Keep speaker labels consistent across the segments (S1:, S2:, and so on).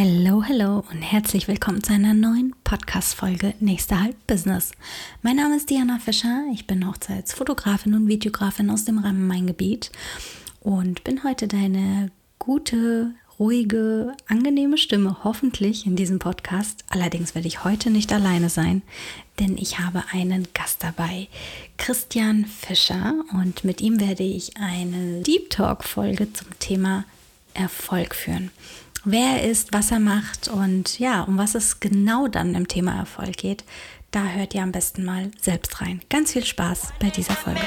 S1: Hallo, hallo und herzlich willkommen zu einer neuen Podcast-Folge Nächster Halt Business. Mein Name ist Diana Fischer, ich bin Hochzeitsfotografin und Videografin aus dem Rhein-Main-Gebiet und bin heute deine gute, ruhige, angenehme Stimme, hoffentlich in diesem Podcast. Allerdings werde ich heute nicht alleine sein, denn ich habe einen Gast dabei, Christian Fischer, und mit ihm werde ich eine Deep Talk-Folge zum Thema Erfolg führen wer er ist, was er macht und ja, um was es genau dann im Thema Erfolg geht, da hört ihr am besten mal selbst rein. Ganz viel Spaß bei dieser Folge.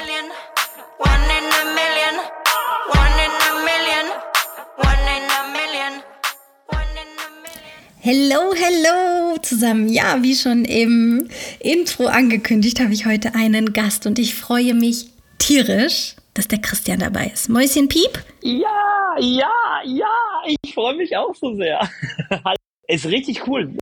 S1: Hello, hello zusammen. Ja, wie schon im Intro angekündigt, habe ich heute einen Gast und ich freue mich tierisch, dass der Christian dabei ist. Mäuschen Piep?
S2: Ja, ja, ja, ich freue mich auch so sehr. Ist richtig cool.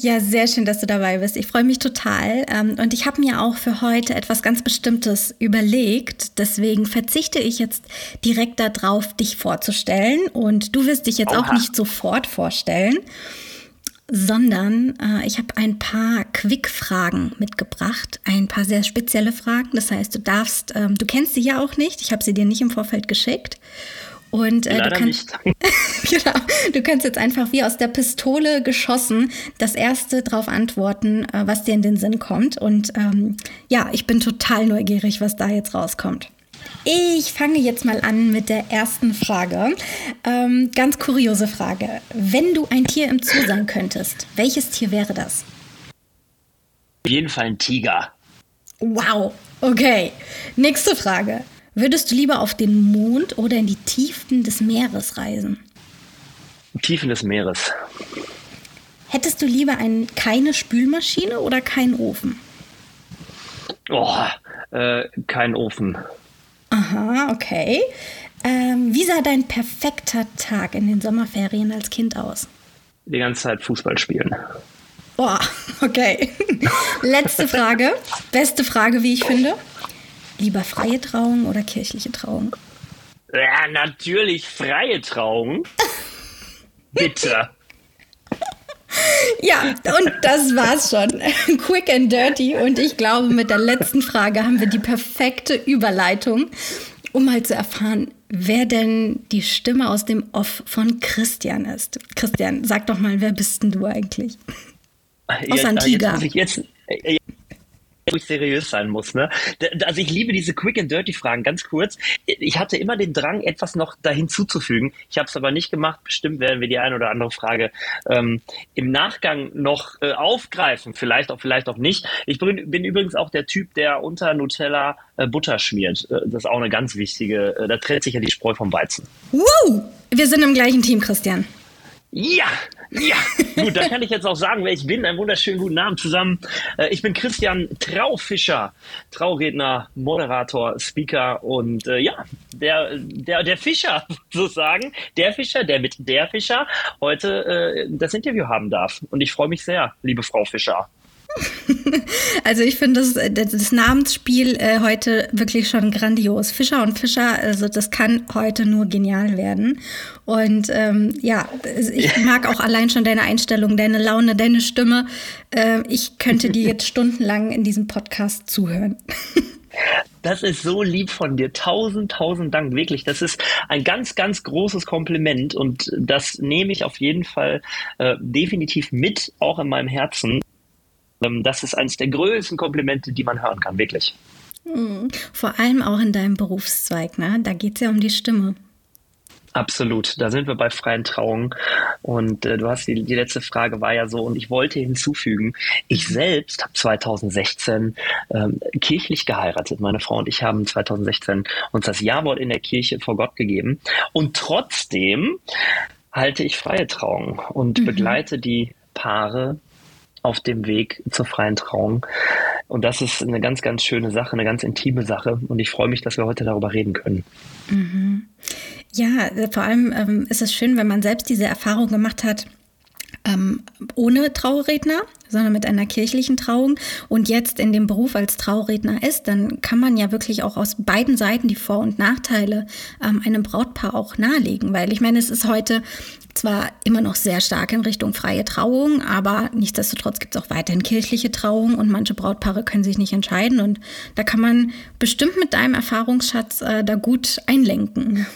S1: Ja, sehr schön, dass du dabei bist. Ich freue mich total. Ähm, und ich habe mir auch für heute etwas ganz Bestimmtes überlegt. Deswegen verzichte ich jetzt direkt darauf, dich vorzustellen. Und du wirst dich jetzt Oha. auch nicht sofort vorstellen sondern äh, ich habe ein paar Quick-Fragen mitgebracht, ein paar sehr spezielle Fragen. Das heißt, du darfst, ähm, du kennst sie ja auch nicht, ich habe sie dir nicht im Vorfeld geschickt. Und äh, du, kannst, genau, du kannst jetzt einfach wie aus der Pistole geschossen das erste drauf antworten, äh, was dir in den Sinn kommt. Und ähm, ja, ich bin total neugierig, was da jetzt rauskommt. Ich fange jetzt mal an mit der ersten Frage. Ähm, ganz kuriose Frage. Wenn du ein Tier im Zoo sein könntest, welches Tier wäre das?
S2: Auf jeden Fall ein Tiger.
S1: Wow, okay. Nächste Frage. Würdest du lieber auf den Mond oder in die Tiefen des Meeres reisen?
S2: Tiefen des Meeres.
S1: Hättest du lieber ein, keine Spülmaschine oder keinen Ofen?
S2: Oh, äh, kein Ofen.
S1: Aha, okay. Ähm, wie sah dein perfekter Tag in den Sommerferien als Kind aus?
S2: Die ganze Zeit Fußball spielen.
S1: Boah, okay. Letzte Frage. Beste Frage, wie ich finde. Lieber freie Trauung oder kirchliche Trauung?
S2: Ja, natürlich freie Trauung. Bitte.
S1: Ja, und das war's schon. Quick and dirty. Und ich glaube, mit der letzten Frage haben wir die perfekte Überleitung, um mal zu erfahren, wer denn die Stimme aus dem Off von Christian ist. Christian, sag doch mal, wer bist denn du eigentlich?
S2: Aus Antigua. Jetzt, jetzt, wo ich seriös sein muss. Ne? Also ich liebe diese Quick and Dirty Fragen. Ganz kurz. Ich hatte immer den Drang, etwas noch da hinzuzufügen. Ich habe es aber nicht gemacht. Bestimmt werden wir die eine oder andere Frage ähm, im Nachgang noch äh, aufgreifen. Vielleicht auch, vielleicht auch nicht. Ich bin, bin übrigens auch der Typ, der unter Nutella äh, Butter schmiert. Äh, das ist auch eine ganz wichtige. Äh, da trennt sich ja die Spreu vom Weizen.
S1: Wow! Wir sind im gleichen Team, Christian.
S2: Ja, ja. Gut, da kann ich jetzt auch sagen, wer ich bin. Einen wunderschönen guten Abend zusammen. Äh, ich bin Christian Traufischer, Trauredner, Moderator, Speaker und äh, ja, der, der, der Fischer sozusagen. Der Fischer, der mit der Fischer heute äh, das Interview haben darf. Und ich freue mich sehr, liebe Frau Fischer.
S1: Also ich finde das, das Namensspiel äh, heute wirklich schon grandios. Fischer und Fischer, also das kann heute nur genial werden. Und ähm, ja, ich mag auch allein schon deine Einstellung, deine Laune, deine Stimme. Äh, ich könnte dir jetzt stundenlang in diesem Podcast zuhören.
S2: Das ist so lieb von dir. Tausend, tausend Dank. Wirklich. Das ist ein ganz, ganz großes Kompliment und das nehme ich auf jeden Fall äh, definitiv mit, auch in meinem Herzen. Ähm, das ist eines der größten Komplimente, die man hören kann, wirklich.
S1: Hm. Vor allem auch in deinem Berufszweig, ne? Da geht es ja um die Stimme.
S2: Absolut, da sind wir bei freien Trauungen. Und äh, du hast die, die letzte Frage war ja so, und ich wollte hinzufügen, ich selbst habe 2016 ähm, kirchlich geheiratet. Meine Frau und ich haben 2016 uns das Ja-Wort in der Kirche vor Gott gegeben. Und trotzdem halte ich freie Trauungen und mhm. begleite die Paare auf dem Weg zur freien Trauung. Und das ist eine ganz, ganz schöne Sache, eine ganz intime Sache. Und ich freue mich, dass wir heute darüber reden können.
S1: Mhm. Ja, vor allem ähm, ist es schön, wenn man selbst diese Erfahrung gemacht hat, ähm, ohne Trauredner, sondern mit einer kirchlichen Trauung und jetzt in dem Beruf als Trauredner ist, dann kann man ja wirklich auch aus beiden Seiten die Vor- und Nachteile ähm, einem Brautpaar auch nahelegen. Weil ich meine, es ist heute zwar immer noch sehr stark in Richtung freie Trauung, aber nichtsdestotrotz gibt es auch weiterhin kirchliche Trauung und manche Brautpaare können sich nicht entscheiden und da kann man bestimmt mit deinem Erfahrungsschatz äh, da gut einlenken.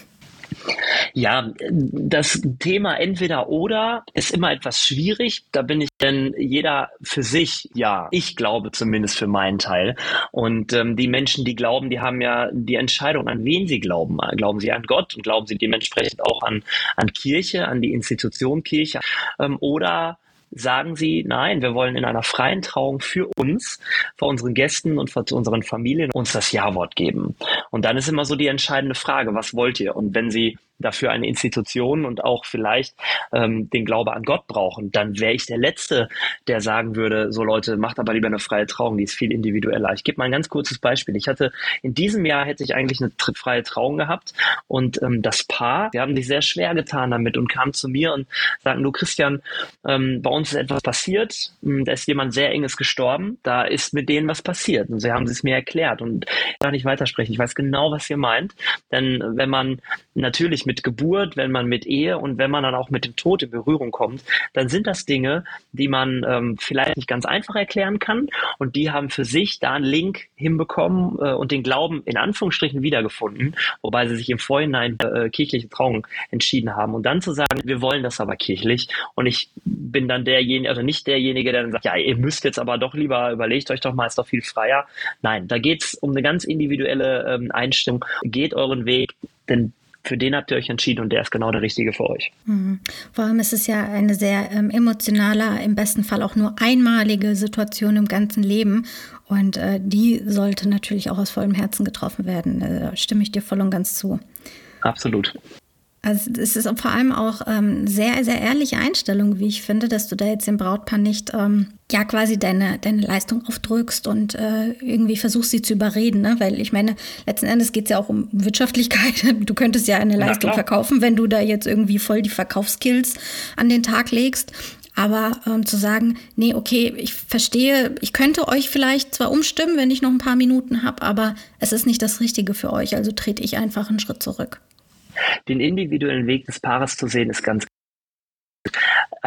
S2: Ja, das Thema entweder oder ist immer etwas schwierig. Da bin ich denn jeder für sich, ja, ich glaube zumindest für meinen Teil. Und ähm, die Menschen, die glauben, die haben ja die Entscheidung, an wen sie glauben. Glauben sie an Gott und glauben sie dementsprechend auch an, an Kirche, an die Institution Kirche ähm, oder sagen sie, nein, wir wollen in einer freien Trauung für uns, vor unseren Gästen und vor unseren Familien uns das Ja-Wort geben. Und dann ist immer so die entscheidende Frage, was wollt ihr? Und wenn sie dafür eine Institution und auch vielleicht ähm, den Glaube an Gott brauchen, dann wäre ich der Letzte, der sagen würde, so Leute, macht aber lieber eine freie Trauung, die ist viel individueller. Ich gebe mal ein ganz kurzes Beispiel. Ich hatte in diesem Jahr hätte ich eigentlich eine freie Trauung gehabt und ähm, das Paar, die haben sich sehr schwer getan damit und kamen zu mir und sagten, du Christian, ähm, bei uns ist etwas passiert, hm, da ist jemand sehr enges gestorben, da ist mit denen was passiert und sie haben es mir erklärt und ich kann nicht weitersprechen. Ich weiß genau, was ihr meint, denn wenn man natürlich mit Geburt, wenn man mit Ehe und wenn man dann auch mit dem Tod in Berührung kommt, dann sind das Dinge, die man ähm, vielleicht nicht ganz einfach erklären kann und die haben für sich da einen Link hinbekommen äh, und den Glauben in Anführungsstrichen wiedergefunden, wobei sie sich im Vorhinein äh, kirchliche Trauung entschieden haben und dann zu sagen, wir wollen das aber kirchlich und ich bin dann derjenige, also nicht derjenige, der dann sagt, ja, ihr müsst jetzt aber doch lieber, überlegt euch doch mal, ist doch viel freier. Nein, da geht es um eine ganz individuelle ähm, Einstellung. Geht euren Weg, denn für den habt ihr euch entschieden und der ist genau der richtige für euch.
S1: Mhm. Vor allem ist es ja eine sehr ähm, emotionale, im besten Fall auch nur einmalige Situation im ganzen Leben. Und äh, die sollte natürlich auch aus vollem Herzen getroffen werden. Da stimme ich dir voll und ganz zu.
S2: Absolut.
S1: Also es ist vor allem auch ähm, sehr, sehr ehrliche Einstellung, wie ich finde, dass du da jetzt dem Brautpaar nicht ähm, ja quasi deine, deine Leistung aufdrückst und äh, irgendwie versuchst sie zu überreden. Ne? Weil ich meine, letzten Endes geht es ja auch um Wirtschaftlichkeit. Du könntest ja eine Leistung verkaufen, wenn du da jetzt irgendwie voll die Verkaufskills an den Tag legst. Aber ähm, zu sagen, nee, okay, ich verstehe, ich könnte euch vielleicht zwar umstimmen, wenn ich noch ein paar Minuten habe, aber es ist nicht das Richtige für euch, also trete ich einfach einen Schritt zurück.
S2: Den individuellen Weg des Paares zu sehen, ist ganz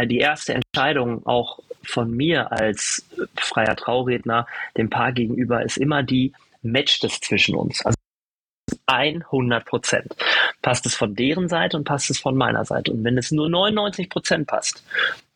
S2: die erste Entscheidung auch von mir als freier Trauredner dem Paar gegenüber ist immer die, matcht es zwischen uns. Also 100 Prozent. Passt es von deren Seite und passt es von meiner Seite. Und wenn es nur 99 Prozent passt,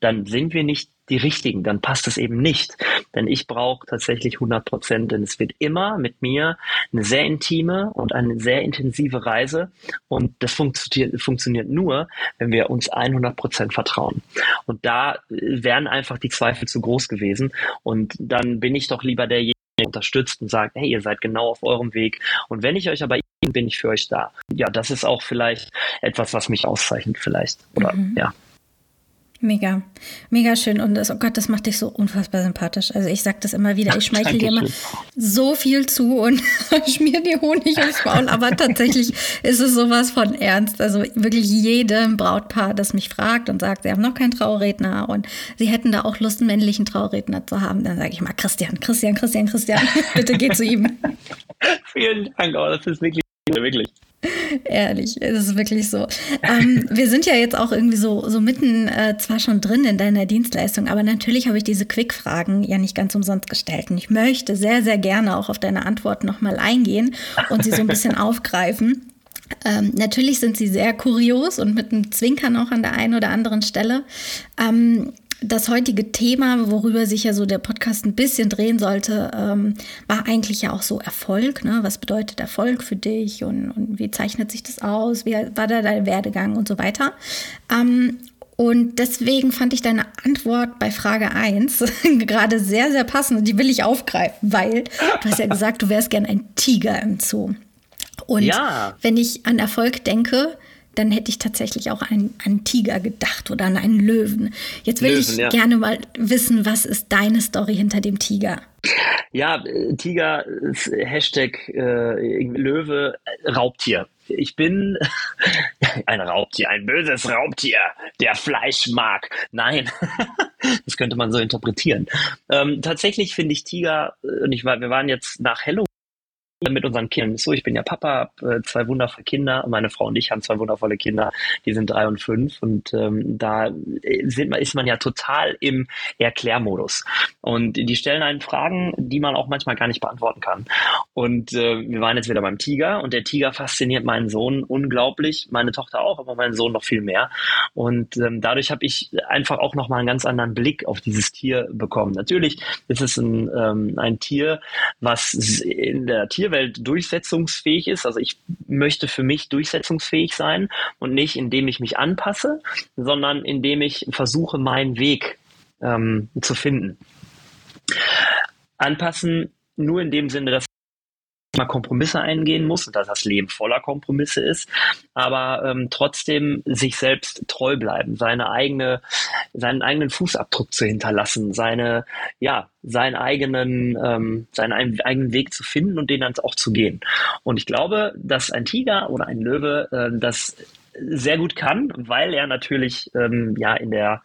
S2: dann sind wir nicht die richtigen, dann passt es eben nicht. Denn ich brauche tatsächlich 100 Prozent, denn es wird immer mit mir eine sehr intime und eine sehr intensive Reise und das funktioniert, funktioniert nur, wenn wir uns 100 Prozent vertrauen. Und da wären einfach die Zweifel zu groß gewesen und dann bin ich doch lieber derjenige, der unterstützt und sagt, hey, ihr seid genau auf eurem Weg und wenn ich euch aber bin ich für euch da. Ja, das ist auch vielleicht etwas, was mich auszeichnet vielleicht oder mhm. ja.
S1: Mega, mega schön. Und das, oh Gott, das macht dich so unfassbar sympathisch. Also ich sag das immer wieder, ich schmeichel dir immer so viel zu und schmier dir Honig ins Maul. Aber tatsächlich ist es sowas von ernst. Also wirklich jedem Brautpaar, das mich fragt und sagt, sie haben noch keinen Trauredner und sie hätten da auch Lust, einen männlichen Trauredner zu haben, dann sage ich mal, Christian, Christian, Christian, Christian, bitte geh zu ihm.
S2: Vielen Dank, oh, das ist wirklich, wirklich.
S1: Ehrlich, es ist wirklich so. Ähm, wir sind ja jetzt auch irgendwie so, so mitten äh, zwar schon drin in deiner Dienstleistung, aber natürlich habe ich diese Quick-Fragen ja nicht ganz umsonst gestellt. Und ich möchte sehr, sehr gerne auch auf deine Antworten nochmal eingehen und sie so ein bisschen aufgreifen. Ähm, natürlich sind sie sehr kurios und mit einem Zwinkern auch an der einen oder anderen Stelle. Ähm, das heutige Thema, worüber sich ja so der Podcast ein bisschen drehen sollte, ähm, war eigentlich ja auch so Erfolg. Ne? Was bedeutet Erfolg für dich und, und, wie zeichnet sich das aus? Wie war da dein Werdegang und so weiter? Ähm, und deswegen fand ich deine Antwort bei Frage 1 gerade sehr, sehr passend und die will ich aufgreifen, weil du hast ja gesagt, du wärst gern ein Tiger im Zoo. Und ja. wenn ich an Erfolg denke, dann hätte ich tatsächlich auch an einen Tiger gedacht oder an einen Löwen. Jetzt will Löwen, ich ja. gerne mal wissen, was ist deine Story hinter dem Tiger?
S2: Ja, äh, Tiger, Hashtag äh, Löwe, äh, Raubtier. Ich bin ein Raubtier, ein böses Raubtier, der Fleisch mag. Nein, das könnte man so interpretieren. Ähm, tatsächlich finde ich Tiger, äh, und ich war, wir waren jetzt nach Halloween mit unseren Kindern. So, ich bin ja Papa, habe äh, zwei wundervolle Kinder. Meine Frau und ich haben zwei wundervolle Kinder. Die sind drei und fünf. Und ähm, da sind, ist man ja total im Erklärmodus. Und die stellen einen Fragen, die man auch manchmal gar nicht beantworten kann. Und äh, wir waren jetzt wieder beim Tiger. Und der Tiger fasziniert meinen Sohn unglaublich. Meine Tochter auch, aber meinen Sohn noch viel mehr. Und ähm, dadurch habe ich einfach auch nochmal einen ganz anderen Blick auf dieses Tier bekommen. Natürlich ist es ein, ähm, ein Tier, was in der Tier Tierwelt durchsetzungsfähig ist. Also ich möchte für mich durchsetzungsfähig sein und nicht indem ich mich anpasse, sondern indem ich versuche, meinen Weg ähm, zu finden. Anpassen nur in dem Sinne, dass mal Kompromisse eingehen muss und dass das Leben voller Kompromisse ist, aber ähm, trotzdem sich selbst treu bleiben, seine eigene, seinen eigenen Fußabdruck zu hinterlassen, seine, ja, seinen eigenen, ähm, seinen eigenen Weg zu finden und den dann auch zu gehen. Und ich glaube, dass ein Tiger oder ein Löwe äh, das sehr gut kann, weil er natürlich ähm, ja in der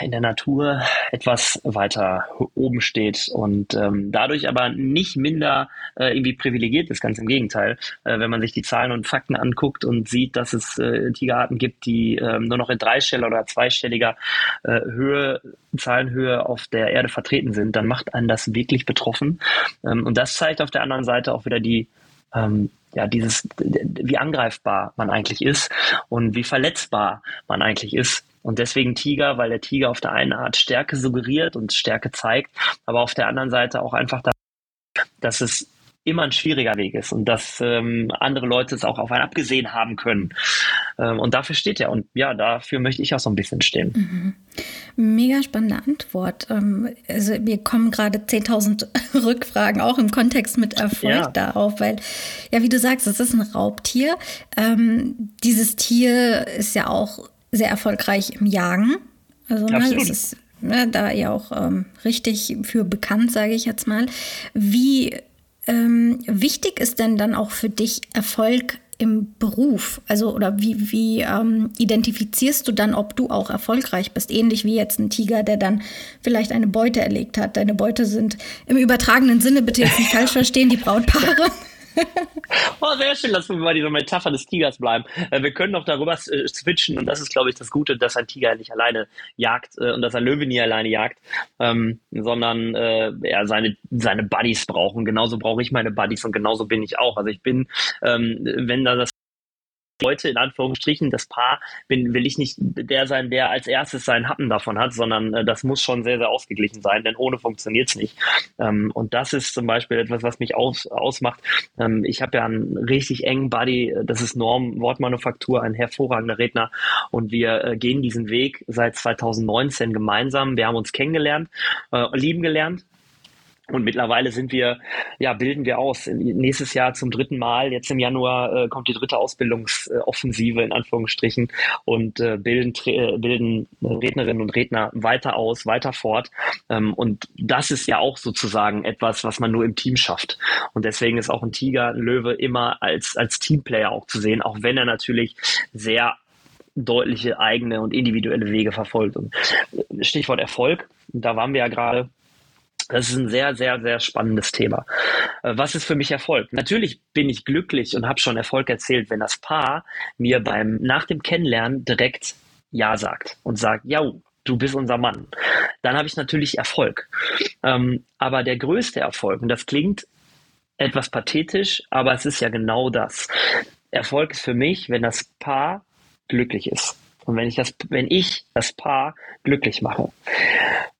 S2: in der Natur etwas weiter oben steht und ähm, dadurch aber nicht minder äh, irgendwie privilegiert ist, ganz im Gegenteil. Äh, wenn man sich die Zahlen und Fakten anguckt und sieht, dass es äh, Tigerarten gibt, die äh, nur noch in dreistelliger oder zweistelliger äh, Höhe, Zahlenhöhe auf der Erde vertreten sind, dann macht einen das wirklich betroffen. Ähm, und das zeigt auf der anderen Seite auch wieder die ähm, ja, dieses, wie angreifbar man eigentlich ist und wie verletzbar man eigentlich ist. Und deswegen Tiger, weil der Tiger auf der einen Art Stärke suggeriert und Stärke zeigt, aber auf der anderen Seite auch einfach, dass es immer ein schwieriger Weg ist und dass ähm, andere Leute es auch auf einen abgesehen haben können. Ähm, und dafür steht er. Und ja, dafür möchte ich auch so ein bisschen stehen.
S1: Mhm. Mega spannende Antwort. Ähm, also mir kommen gerade 10.000 Rückfragen auch im Kontext mit Erfolg ja. darauf, weil, ja, wie du sagst, es ist ein Raubtier. Ähm, dieses Tier ist ja auch sehr erfolgreich im Jagen. Also ne, das ist ne, da ja auch ähm, richtig für bekannt, sage ich jetzt mal. Wie ähm, wichtig ist denn dann auch für dich Erfolg im Beruf? Also, oder wie, wie ähm, identifizierst du dann, ob du auch erfolgreich bist? Ähnlich wie jetzt ein Tiger, der dann vielleicht eine Beute erlegt hat. Deine Beute sind im übertragenen Sinne, bitte jetzt nicht falsch verstehen, die Brautpaare.
S2: oh, sehr schön, lass uns bei dieser Metapher des Tigers bleiben. Äh, wir können noch darüber äh, switchen und das ist, glaube ich, das Gute, dass ein Tiger nicht alleine jagt äh, und dass ein Löwe nie alleine jagt, ähm, sondern äh, ja, seine, seine Buddies brauchen. Genauso brauche ich meine Buddies und genauso bin ich auch. Also ich bin, ähm, wenn da das Leute, in Anführungsstrichen, das Paar, bin, will ich nicht der sein, der als erstes seinen Happen davon hat, sondern äh, das muss schon sehr, sehr ausgeglichen sein, denn ohne funktioniert es nicht. Ähm, und das ist zum Beispiel etwas, was mich aus, ausmacht. Ähm, ich habe ja einen richtig engen Buddy, das ist Norm Wortmanufaktur, ein hervorragender Redner und wir äh, gehen diesen Weg seit 2019 gemeinsam. Wir haben uns kennengelernt, äh, lieben gelernt und mittlerweile sind wir, ja, bilden wir aus. Nächstes Jahr zum dritten Mal, jetzt im Januar äh, kommt die dritte Ausbildungsoffensive in Anführungsstrichen und äh, bilden, äh, bilden Rednerinnen und Redner weiter aus, weiter fort. Ähm, und das ist ja auch sozusagen etwas, was man nur im Team schafft. Und deswegen ist auch ein Tiger, ein Löwe immer als, als Teamplayer auch zu sehen, auch wenn er natürlich sehr deutliche eigene und individuelle Wege verfolgt. Und Stichwort Erfolg, da waren wir ja gerade das ist ein sehr, sehr, sehr spannendes Thema. Äh, was ist für mich Erfolg? Natürlich bin ich glücklich und habe schon Erfolg erzählt, wenn das Paar mir beim nach dem Kennenlernen direkt Ja sagt und sagt, ja, du bist unser Mann. Dann habe ich natürlich Erfolg. Ähm, aber der größte Erfolg, und das klingt etwas pathetisch, aber es ist ja genau das. Erfolg ist für mich, wenn das Paar glücklich ist. Und wenn ich das, wenn ich das Paar glücklich mache.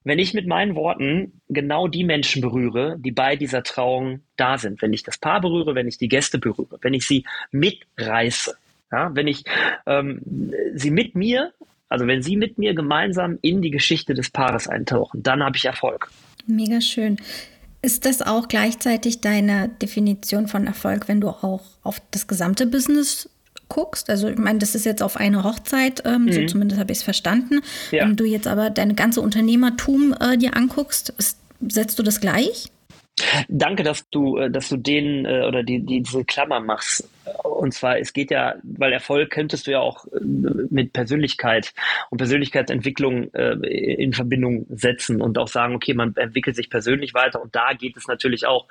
S2: Wenn ich mit meinen Worten genau die Menschen berühre, die bei dieser Trauung da sind, wenn ich das Paar berühre, wenn ich die Gäste berühre, wenn ich sie mitreiße, ja, wenn ich ähm, sie mit mir, also wenn sie mit mir gemeinsam in die Geschichte des Paares eintauchen, dann habe ich Erfolg.
S1: Mega schön. Ist das auch gleichzeitig deine Definition von Erfolg, wenn du auch auf das gesamte Business guckst, also ich meine, das ist jetzt auf eine Hochzeit, ähm, mhm. so zumindest habe ich es verstanden. Ja. Wenn du jetzt aber deine ganze Unternehmertum äh, dir anguckst, ist, setzt du das gleich?
S2: Danke, dass du, äh, dass du den äh, oder die, die, diese Klammer machst. Und zwar, es geht ja, weil Erfolg könntest du ja auch äh, mit Persönlichkeit und Persönlichkeitsentwicklung in Verbindung setzen und auch sagen, okay, man entwickelt sich persönlich weiter. Und da geht es natürlich auch,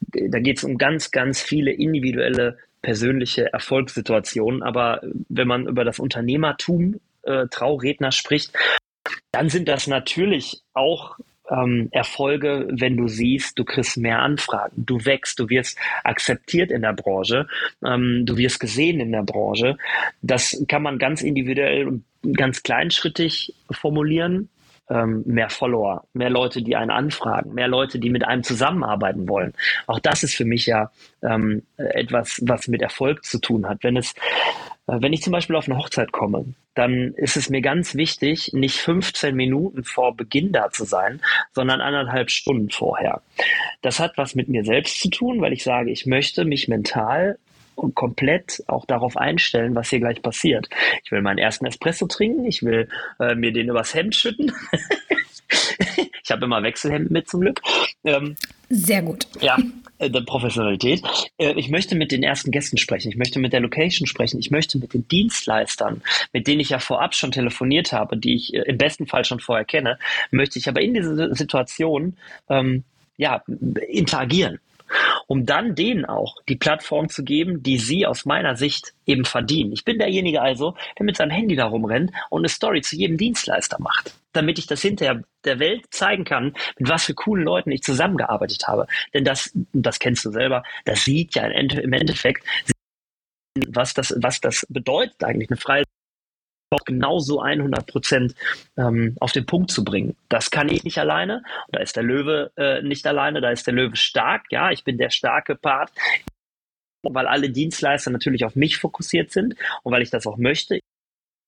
S2: da geht es um ganz, ganz viele individuelle persönliche Erfolgssituationen. Aber wenn man über das Unternehmertum äh, Trauredner spricht, dann sind das natürlich auch ähm, Erfolge, wenn du siehst, du kriegst mehr Anfragen, du wächst, du wirst akzeptiert in der Branche, ähm, du wirst gesehen in der Branche. Das kann man ganz individuell und ganz kleinschrittig formulieren. Ähm, mehr Follower, mehr Leute, die einen anfragen, mehr Leute, die mit einem zusammenarbeiten wollen. Auch das ist für mich ja ähm, etwas, was mit Erfolg zu tun hat. Wenn es äh, wenn ich zum Beispiel auf eine Hochzeit komme, dann ist es mir ganz wichtig, nicht 15 Minuten vor Beginn da zu sein, sondern anderthalb Stunden vorher. Das hat was mit mir selbst zu tun, weil ich sage, ich möchte mich mental und komplett auch darauf einstellen, was hier gleich passiert. Ich will meinen ersten Espresso trinken, ich will äh, mir den übers Hemd schütten. ich habe immer Wechselhemd mit zum Glück.
S1: Ähm, Sehr gut.
S2: Ja, äh, der Professionalität. Äh, ich möchte mit den ersten Gästen sprechen. Ich möchte mit der Location sprechen. Ich möchte mit den Dienstleistern, mit denen ich ja vorab schon telefoniert habe, die ich äh, im besten Fall schon vorher kenne, möchte ich aber in dieser Situation ähm, ja, interagieren um dann denen auch die Plattform zu geben, die sie aus meiner Sicht eben verdienen. Ich bin derjenige also, der mit seinem Handy da rumrennt und eine Story zu jedem Dienstleister macht, damit ich das hinterher der Welt zeigen kann, mit was für coolen Leuten ich zusammengearbeitet habe. Denn das, das kennst du selber, das sieht ja im Endeffekt, was das, was das bedeutet eigentlich, eine freie auch genauso 100 Prozent ähm, auf den Punkt zu bringen. Das kann ich nicht alleine. Da ist der Löwe äh, nicht alleine, da ist der Löwe stark. Ja, ich bin der starke Part, weil alle Dienstleister natürlich auf mich fokussiert sind und weil ich das auch möchte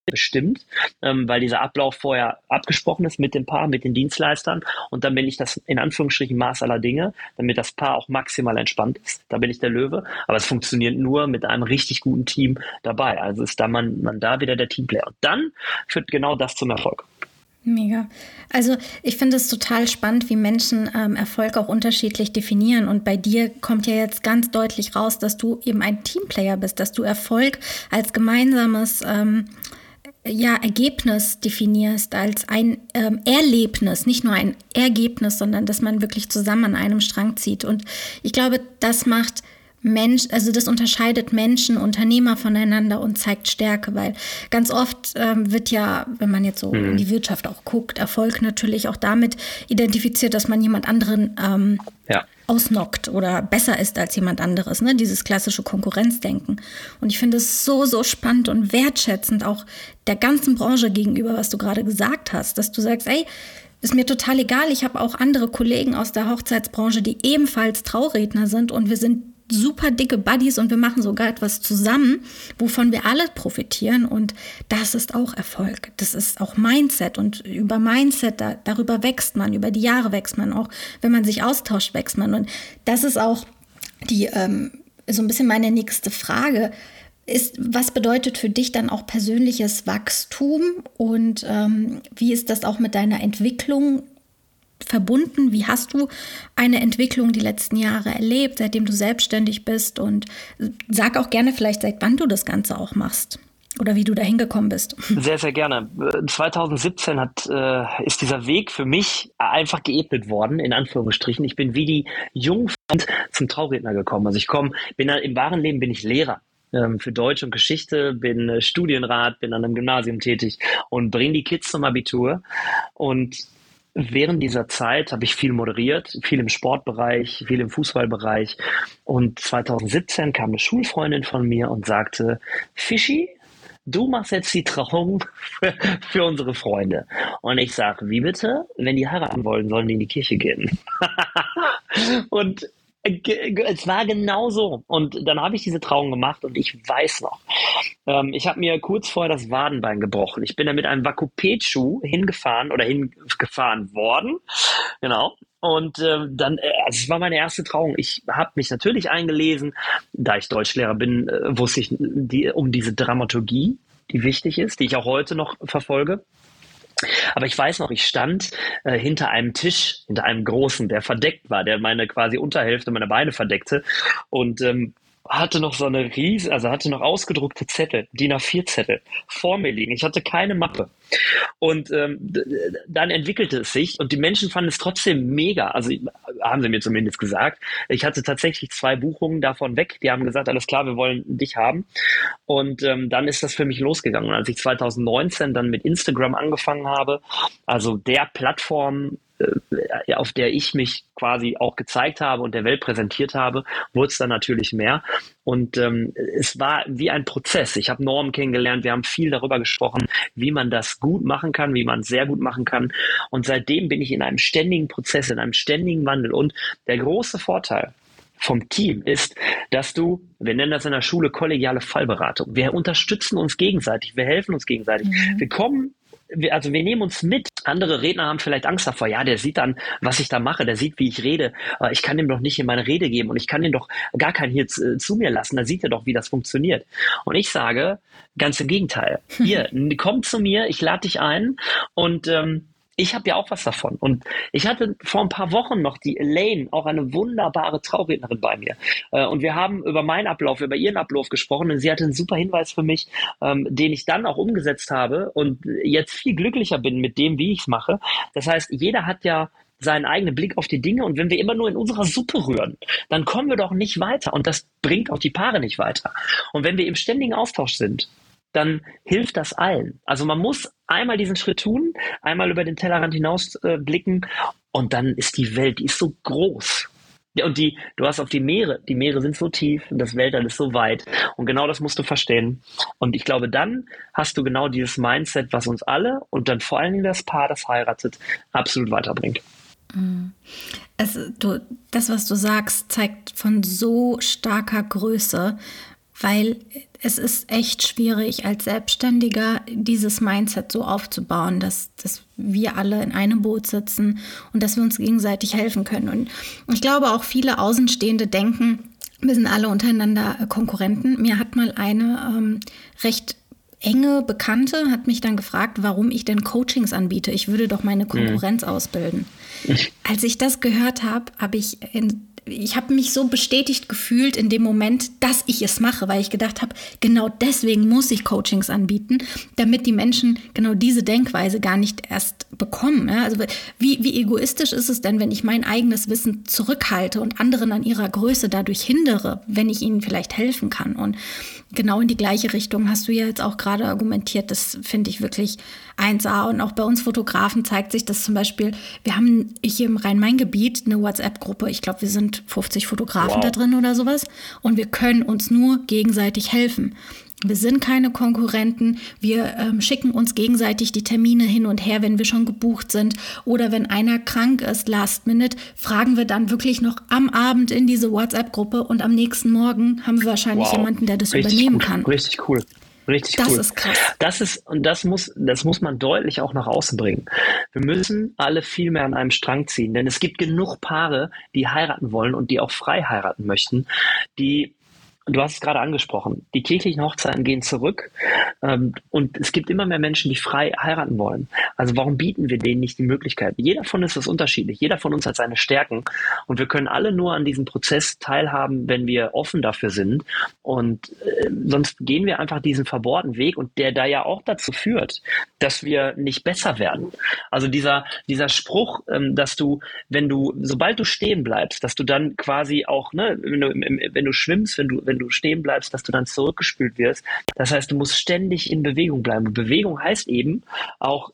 S2: bestimmt, ähm, weil dieser Ablauf vorher abgesprochen ist mit dem Paar, mit den Dienstleistern und dann bin ich das in Anführungsstrichen Maß aller Dinge, damit das Paar auch maximal entspannt ist. Da bin ich der Löwe, aber es funktioniert nur mit einem richtig guten Team dabei. Also ist da man, man da wieder der Teamplayer. Und dann führt genau das zum Erfolg.
S1: Mega. Also ich finde es total spannend, wie Menschen ähm, Erfolg auch unterschiedlich definieren. Und bei dir kommt ja jetzt ganz deutlich raus, dass du eben ein Teamplayer bist, dass du Erfolg als gemeinsames ähm, ja, Ergebnis definierst, als ein ähm, Erlebnis, nicht nur ein Ergebnis, sondern dass man wirklich zusammen an einem Strang zieht. Und ich glaube, das macht Mensch, also das unterscheidet Menschen, Unternehmer voneinander und zeigt Stärke, weil ganz oft ähm, wird ja, wenn man jetzt so mhm. in die Wirtschaft auch guckt, Erfolg natürlich auch damit identifiziert, dass man jemand anderen ähm, ja. Ausnockt oder besser ist als jemand anderes, ne? dieses klassische Konkurrenzdenken. Und ich finde es so, so spannend und wertschätzend auch der ganzen Branche gegenüber, was du gerade gesagt hast, dass du sagst, ey, ist mir total egal. Ich habe auch andere Kollegen aus der Hochzeitsbranche, die ebenfalls Trauredner sind und wir sind super dicke Buddies und wir machen sogar etwas zusammen, wovon wir alle profitieren. Und das ist auch Erfolg. Das ist auch Mindset. Und über Mindset, da, darüber wächst man, über die Jahre wächst man auch, wenn man sich austauscht, wächst man. Und das ist auch die, ähm, so ein bisschen meine nächste Frage. Ist, was bedeutet für dich dann auch persönliches Wachstum? Und ähm, wie ist das auch mit deiner Entwicklung verbunden? Wie hast du eine Entwicklung die letzten Jahre erlebt, seitdem du selbstständig bist? Und sag auch gerne vielleicht, seit wann du das Ganze auch machst. Oder wie du da hingekommen bist.
S2: Sehr, sehr gerne. 2017 hat, äh, ist dieser Weg für mich einfach geebnet worden, in Anführungsstrichen. Ich bin wie die Jungfrau zum Trauredner gekommen. Also ich komme, bin im wahren Leben bin ich Lehrer ähm, für Deutsch und Geschichte, bin äh, Studienrat, bin an einem Gymnasium tätig und bringe die Kids zum Abitur. Und während dieser Zeit habe ich viel moderiert, viel im Sportbereich, viel im Fußballbereich. Und 2017 kam eine Schulfreundin von mir und sagte, Fischi, du machst jetzt die Trauung für, für unsere Freunde. Und ich sage, wie bitte? Wenn die heiraten wollen, sollen die in die Kirche gehen. und es war genau so. Und dann habe ich diese Trauung gemacht und ich weiß noch, ähm, ich habe mir kurz vorher das Wadenbein gebrochen. Ich bin da mit einem Vakupet-Schuh hingefahren oder hingefahren worden. Genau. Und äh, dann, äh, also es war meine erste Trauung. Ich habe mich natürlich eingelesen, da ich Deutschlehrer bin, äh, wusste ich die, um diese Dramaturgie, die wichtig ist, die ich auch heute noch verfolge. Aber ich weiß noch, ich stand äh, hinter einem Tisch, hinter einem großen, der verdeckt war, der meine quasi Unterhälfte meiner Beine verdeckte. Und ähm, hatte noch so eine riesen, also hatte noch ausgedruckte Zettel, DIN A4 Zettel vor mir liegen. Ich hatte keine Mappe. Und ähm, dann entwickelte es sich und die Menschen fanden es trotzdem mega. Also haben sie mir zumindest gesagt. Ich hatte tatsächlich zwei Buchungen davon weg. Die haben gesagt, alles klar, wir wollen dich haben. Und ähm, dann ist das für mich losgegangen. Und als ich 2019 dann mit Instagram angefangen habe, also der Plattform, auf der ich mich quasi auch gezeigt habe und der Welt präsentiert habe, wurde es dann natürlich mehr. Und ähm, es war wie ein Prozess. Ich habe Normen kennengelernt, wir haben viel darüber gesprochen, wie man das gut machen kann, wie man es sehr gut machen kann. Und seitdem bin ich in einem ständigen Prozess, in einem ständigen Wandel. Und der große Vorteil, vom Team ist, dass du, wir nennen das in der Schule kollegiale Fallberatung. Wir unterstützen uns gegenseitig, wir helfen uns gegenseitig. Mhm. Wir kommen also wir nehmen uns mit. Andere Redner haben vielleicht Angst davor. Ja, der sieht dann, was ich da mache. Der sieht, wie ich rede. Ich kann ihm doch nicht in meine Rede geben und ich kann ihn doch gar keinen hier zu, zu mir lassen. Da sieht er doch, wie das funktioniert. Und ich sage, ganz im Gegenteil. Hier, komm zu mir, ich lade dich ein und ähm, ich habe ja auch was davon. Und ich hatte vor ein paar Wochen noch die Elaine, auch eine wunderbare Traurednerin bei mir. Äh, und wir haben über meinen Ablauf, über ihren Ablauf gesprochen. Und sie hatte einen super Hinweis für mich, ähm, den ich dann auch umgesetzt habe und jetzt viel glücklicher bin mit dem, wie ich es mache. Das heißt, jeder hat ja seinen eigenen Blick auf die Dinge und wenn wir immer nur in unserer Suppe rühren, dann kommen wir doch nicht weiter und das bringt auch die Paare nicht weiter. Und wenn wir im ständigen Austausch sind, dann hilft das allen. Also man muss einmal diesen Schritt tun, einmal über den Tellerrand hinaus äh, blicken und dann ist die Welt, die ist so groß. Und die, du hast auf die Meere, die Meere sind so tief und das Weltall ist so weit. Und genau das musst du verstehen. Und ich glaube, dann hast du genau dieses Mindset, was uns alle und dann vor allen Dingen das Paar, das heiratet, absolut weiterbringt.
S1: Es, du, das, was du sagst, zeigt von so starker Größe, weil es ist echt schwierig als Selbstständiger dieses Mindset so aufzubauen, dass, dass wir alle in einem Boot sitzen und dass wir uns gegenseitig helfen können. Und ich glaube auch viele Außenstehende denken, wir sind alle untereinander Konkurrenten. Mir hat mal eine ähm, recht enge Bekannte hat mich dann gefragt, warum ich denn Coachings anbiete. Ich würde doch meine Konkurrenz mhm. ausbilden. Als ich das gehört habe, habe ich in ich habe mich so bestätigt gefühlt in dem Moment, dass ich es mache, weil ich gedacht habe, genau deswegen muss ich Coachings anbieten, damit die Menschen genau diese Denkweise gar nicht erst bekommen. Ja? Also wie, wie egoistisch ist es denn, wenn ich mein eigenes Wissen zurückhalte und anderen an ihrer Größe dadurch hindere, wenn ich ihnen vielleicht helfen kann? Und genau in die gleiche Richtung hast du ja jetzt auch gerade argumentiert. Das finde ich wirklich 1A. Und auch bei uns Fotografen zeigt sich das zum Beispiel, wir haben hier im Rhein-Main-Gebiet eine WhatsApp-Gruppe. Ich glaube, wir sind 50 Fotografen wow. da drin oder sowas. Und wir können uns nur gegenseitig helfen. Wir sind keine Konkurrenten. Wir ähm, schicken uns gegenseitig die Termine hin und her, wenn wir schon gebucht sind. Oder wenn einer krank ist, last minute, fragen wir dann wirklich noch am Abend in diese WhatsApp-Gruppe und am nächsten Morgen haben wir wahrscheinlich wow. jemanden, der das Richtig übernehmen
S2: gut.
S1: kann.
S2: Richtig cool. Richtig
S1: das
S2: cool.
S1: ist krass.
S2: Das ist, und das muss, das muss man deutlich auch nach außen bringen. Wir müssen alle viel mehr an einem Strang ziehen, denn es gibt genug Paare, die heiraten wollen und die auch frei heiraten möchten, die Du hast es gerade angesprochen. Die kirchlichen Hochzeiten gehen zurück ähm, und es gibt immer mehr Menschen, die frei heiraten wollen. Also warum bieten wir denen nicht die Möglichkeit? Jeder von uns ist unterschiedlich. Jeder von uns hat seine Stärken und wir können alle nur an diesem Prozess teilhaben, wenn wir offen dafür sind. Und äh, sonst gehen wir einfach diesen verbohrten Weg und der da ja auch dazu führt, dass wir nicht besser werden. Also dieser dieser Spruch, ähm, dass du, wenn du, sobald du stehen bleibst, dass du dann quasi auch, ne, wenn du, wenn du schwimmst, wenn du, wenn wenn du stehen bleibst, dass du dann zurückgespült wirst. Das heißt, du musst ständig in Bewegung bleiben. Und Bewegung heißt eben auch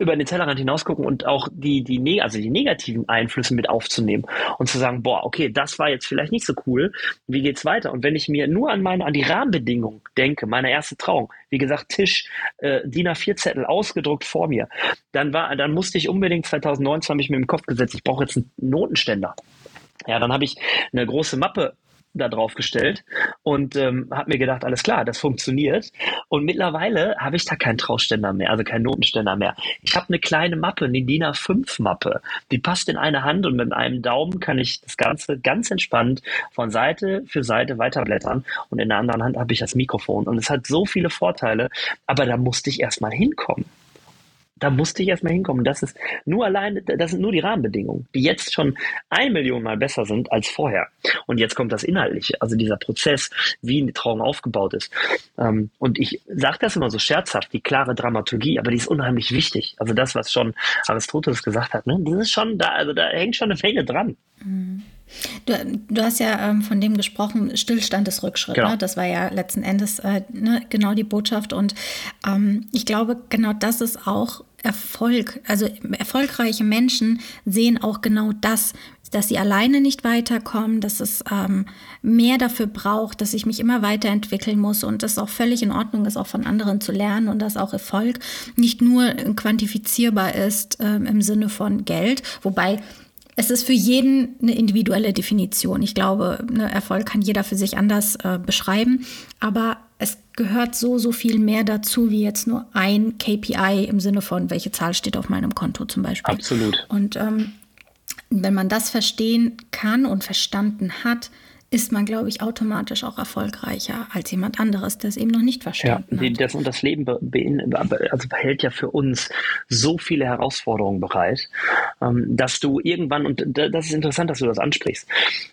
S2: über den Tellerrand hinausgucken und auch die, die, also die negativen Einflüsse mit aufzunehmen und zu sagen, boah, okay, das war jetzt vielleicht nicht so cool. Wie geht's weiter? Und wenn ich mir nur an meine, an die Rahmenbedingungen denke, meine erste Trauung, wie gesagt, Tisch, äh, DIN A4 Zettel ausgedruckt vor mir, dann war, dann musste ich unbedingt 2019 habe ich mir im Kopf gesetzt, ich brauche jetzt einen Notenständer. Ja, dann habe ich eine große Mappe da drauf gestellt und ähm, habe mir gedacht, alles klar, das funktioniert. Und mittlerweile habe ich da keinen Trauständer mehr, also keinen Notenständer mehr. Ich habe eine kleine Mappe, eine DIN A5-Mappe. Die passt in eine Hand und mit einem Daumen kann ich das Ganze ganz entspannt von Seite für Seite weiterblättern. Und in der anderen Hand habe ich das Mikrofon. Und es hat so viele Vorteile, aber da musste ich erst mal hinkommen da musste ich erstmal hinkommen. Das ist nur alleine, das sind nur die Rahmenbedingungen, die jetzt schon ein Million Mal besser sind als vorher. Und jetzt kommt das Inhaltliche, also dieser Prozess, wie eine Trauung aufgebaut ist. Ähm, und ich sage das immer so scherzhaft, die klare Dramaturgie, aber die ist unheimlich wichtig. Also das, was schon Aristoteles gesagt hat, ne, das ist schon da, also da hängt schon eine Menge dran.
S1: Mhm. Du, du, hast ja ähm, von dem gesprochen, Stillstand ist Rückschritt. Genau. Ne? Das war ja letzten Endes äh, ne, genau die Botschaft. Und ähm, ich glaube, genau das ist auch Erfolg. Also erfolgreiche Menschen sehen auch genau das, dass sie alleine nicht weiterkommen, dass es ähm, mehr dafür braucht, dass ich mich immer weiterentwickeln muss und das auch völlig in Ordnung ist, auch von anderen zu lernen und dass auch Erfolg nicht nur quantifizierbar ist ähm, im Sinne von Geld, wobei es ist für jeden eine individuelle Definition. Ich glaube, ne, Erfolg kann jeder für sich anders äh, beschreiben, aber es gehört so, so viel mehr dazu, wie jetzt nur ein KPI im Sinne von, welche Zahl steht auf meinem Konto zum Beispiel.
S2: Absolut.
S1: Und ähm, wenn man das verstehen kann und verstanden hat, ist man, glaube ich, automatisch auch erfolgreicher als jemand anderes, der es eben noch nicht verstanden
S2: ja, hat. Das, und das Leben also behält ja für uns so viele Herausforderungen bereit, ähm, dass du irgendwann, und das ist interessant, dass du das ansprichst,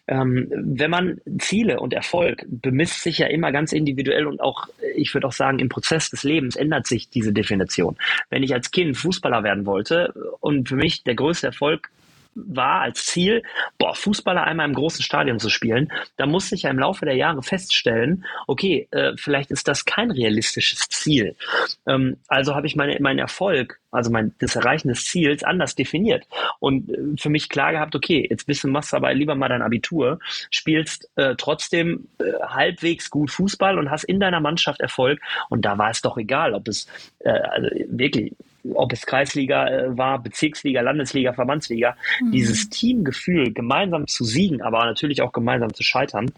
S2: ähm, wenn man Ziele und Erfolg bemisst sich ja immer ganz individuell und auch, ich würde auch sagen, im Prozess des Lebens ändert sich diese Definition. Wenn ich als Kind Fußballer werden wollte und für mich der größte Erfolg war als Ziel, boah, Fußballer einmal im großen Stadion zu spielen, da musste ich ja im Laufe der Jahre feststellen, okay, äh, vielleicht ist das kein realistisches Ziel. Ähm, also habe ich meine, meinen Erfolg, also mein, das Erreichen des Ziels anders definiert und äh, für mich klar gehabt, okay, jetzt bist du, machst aber lieber mal dein Abitur, spielst äh, trotzdem äh, halbwegs gut Fußball und hast in deiner Mannschaft Erfolg und da war es doch egal, ob es äh, also wirklich ob es Kreisliga äh, war, Bezirksliga, Landesliga, Verbandsliga, mhm. dieses Teamgefühl, gemeinsam zu siegen, aber natürlich auch gemeinsam zu scheitern,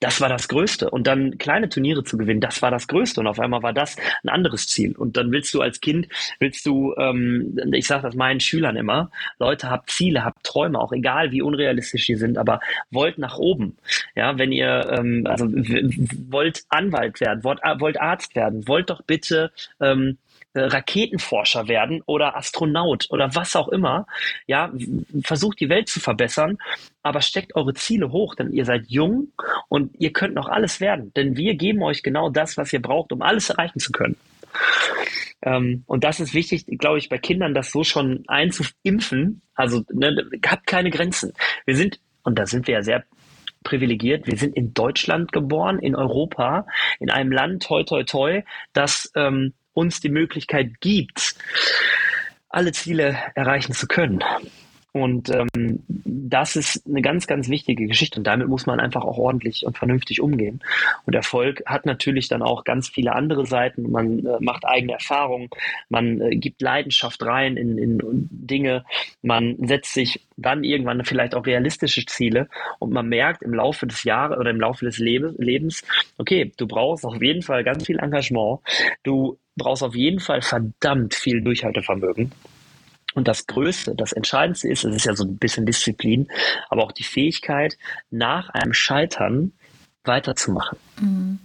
S2: das war das Größte. Und dann kleine Turniere zu gewinnen, das war das Größte. Und auf einmal war das ein anderes Ziel. Und dann willst du als Kind, willst du, ähm, ich sage das meinen Schülern immer, Leute, habt Ziele, habt Träume, auch egal wie unrealistisch die sind, aber wollt nach oben. Ja, wenn ihr ähm, also wollt Anwalt werden, wollt, wollt Arzt werden, wollt doch bitte ähm, äh, Raketenforscher werden oder Astronaut oder was auch immer. Ja, versucht die Welt zu verbessern, aber steckt eure Ziele hoch, denn ihr seid jung und ihr könnt noch alles werden, denn wir geben euch genau das, was ihr braucht, um alles erreichen zu können. Ähm, und das ist wichtig, glaube ich, bei Kindern, das so schon einzuimpfen. Also ne, habt keine Grenzen. Wir sind, und da sind wir ja sehr privilegiert. Wir sind in Deutschland geboren, in Europa, in einem Land, toi, toi, toi, das ähm, uns die Möglichkeit gibt, alle Ziele erreichen zu können. Und ähm, das ist eine ganz, ganz wichtige Geschichte. Und damit muss man einfach auch ordentlich und vernünftig umgehen. Und Erfolg hat natürlich dann auch ganz viele andere Seiten. Man äh, macht eigene Erfahrungen, man äh, gibt Leidenschaft rein in, in Dinge, man setzt sich dann irgendwann vielleicht auch realistische Ziele und man merkt im Laufe des Jahres oder im Laufe des Lebens, okay, du brauchst auf jeden Fall ganz viel Engagement. Du brauchst auf jeden Fall verdammt viel Durchhaltevermögen. Und das Größte, das Entscheidendste ist, es ist ja so ein bisschen Disziplin, aber auch die Fähigkeit, nach einem Scheitern weiterzumachen. Mhm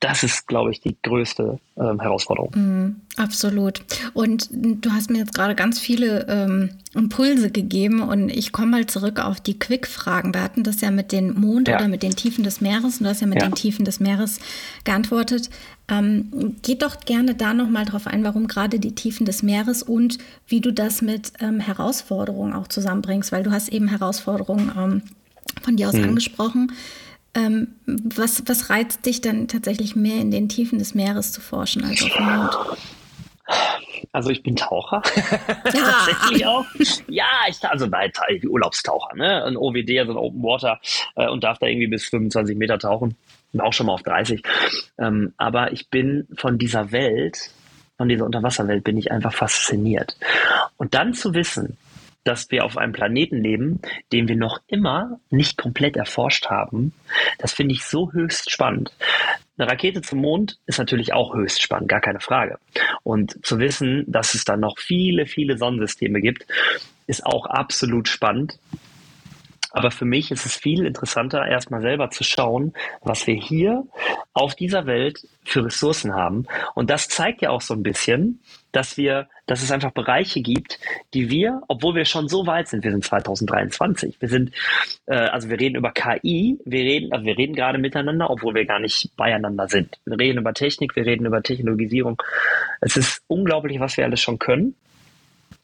S2: das ist, glaube ich, die größte ähm, Herausforderung.
S1: Mm, absolut. Und du hast mir jetzt gerade ganz viele ähm, Impulse gegeben und ich komme mal zurück auf die Quick-Fragen. Wir hatten das ja mit den Mond ja. oder mit den Tiefen des Meeres und du hast ja mit ja. den Tiefen des Meeres geantwortet. Ähm, geht doch gerne da nochmal drauf ein, warum gerade die Tiefen des Meeres und wie du das mit ähm, Herausforderungen auch zusammenbringst, weil du hast eben Herausforderungen ähm, von dir aus hm. angesprochen. Ähm, was, was reizt dich dann tatsächlich mehr in den Tiefen des Meeres zu forschen als auf dem Mond?
S2: Also ich bin Taucher. Ja. Tatsächlich auch. Ja, ich also bei Urlaubstaucher, ne? Ein OWD, also ein Open Water äh, und darf da irgendwie bis 25 Meter tauchen. Und auch schon mal auf 30. Ähm, aber ich bin von dieser Welt, von dieser Unterwasserwelt bin ich einfach fasziniert. Und dann zu wissen, dass wir auf einem Planeten leben, den wir noch immer nicht komplett erforscht haben, das finde ich so höchst spannend. Eine Rakete zum Mond ist natürlich auch höchst spannend, gar keine Frage. Und zu wissen, dass es da noch viele, viele Sonnensysteme gibt, ist auch absolut spannend. Aber für mich ist es viel interessanter, erstmal selber zu schauen, was wir hier auf dieser Welt für Ressourcen haben. Und das zeigt ja auch so ein bisschen, dass wir, dass es einfach Bereiche gibt, die wir, obwohl wir schon so weit sind, wir sind 2023, wir sind, äh, also wir reden über KI, wir reden, also wir reden gerade miteinander, obwohl wir gar nicht beieinander sind. Wir reden über Technik, wir reden über Technologisierung. Es ist unglaublich, was wir alles schon können.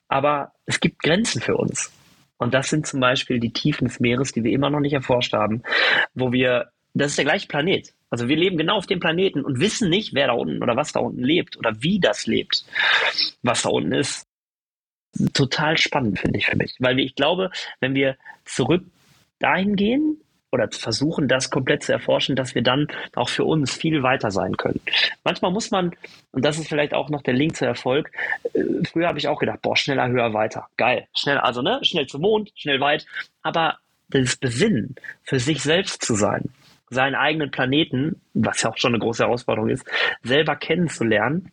S2: Aber es gibt Grenzen für uns. Und das sind zum Beispiel die Tiefen des Meeres, die wir immer noch nicht erforscht haben, wo wir, das ist der gleiche Planet. Also wir leben genau auf dem Planeten und wissen nicht, wer da unten oder was da unten lebt oder wie das lebt, was da unten ist. Total spannend, finde ich für mich. Weil ich glaube, wenn wir zurück dahin gehen, oder versuchen, das komplett zu erforschen, dass wir dann auch für uns viel weiter sein können. Manchmal muss man, und das ist vielleicht auch noch der Link zu Erfolg, äh, früher habe ich auch gedacht, boah, schneller, höher, weiter. Geil. Schnell, also ne, schnell zum Mond, schnell weit. Aber das Besinnen, für sich selbst zu sein, seinen eigenen Planeten, was ja auch schon eine große Herausforderung ist, selber kennenzulernen.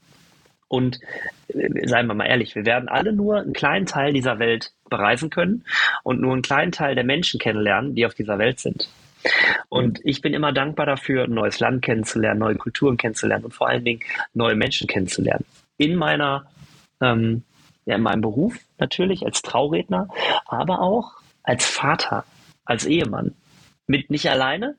S2: Und äh, seien wir mal ehrlich, wir werden alle nur einen kleinen Teil dieser Welt bereisen können und nur einen kleinen Teil der Menschen kennenlernen, die auf dieser Welt sind. Und ich bin immer dankbar dafür, ein neues Land kennenzulernen, neue Kulturen kennenzulernen und vor allen Dingen neue Menschen kennenzulernen. In meiner, ähm, ja, in meinem Beruf natürlich als Trauredner, aber auch als Vater, als Ehemann. Mit nicht alleine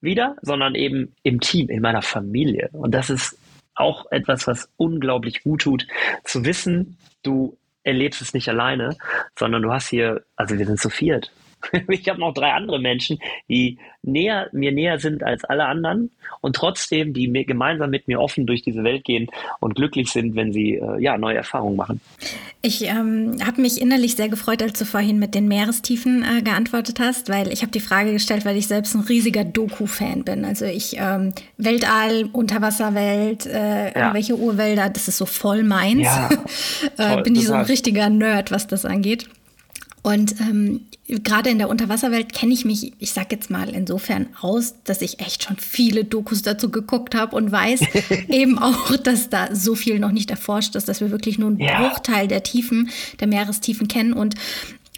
S2: wieder, sondern eben im Team, in meiner Familie. Und das ist auch etwas, was unglaublich gut tut, zu wissen, du erlebst es nicht alleine, sondern du hast hier, also wir sind zu viert. Ich habe noch drei andere Menschen, die näher, mir näher sind als alle anderen und trotzdem, die mir gemeinsam mit mir offen durch diese Welt gehen und glücklich sind, wenn sie äh, ja, neue Erfahrungen machen.
S1: Ich ähm, habe mich innerlich sehr gefreut, als du vorhin mit den Meerestiefen äh, geantwortet hast, weil ich habe die Frage gestellt, weil ich selbst ein riesiger Doku-Fan bin. Also ich ähm, Weltall, Unterwasserwelt, äh, ja. irgendwelche Urwälder, das ist so voll meins. Ja, äh, bin ich so ein richtiger Nerd, was das angeht. Und ähm, gerade in der Unterwasserwelt kenne ich mich, ich sag jetzt mal insofern aus, dass ich echt schon viele Dokus dazu geguckt habe und weiß eben auch, dass da so viel noch nicht erforscht ist, dass wir wirklich nur einen ja. Bruchteil der Tiefen, der Meerestiefen kennen. Und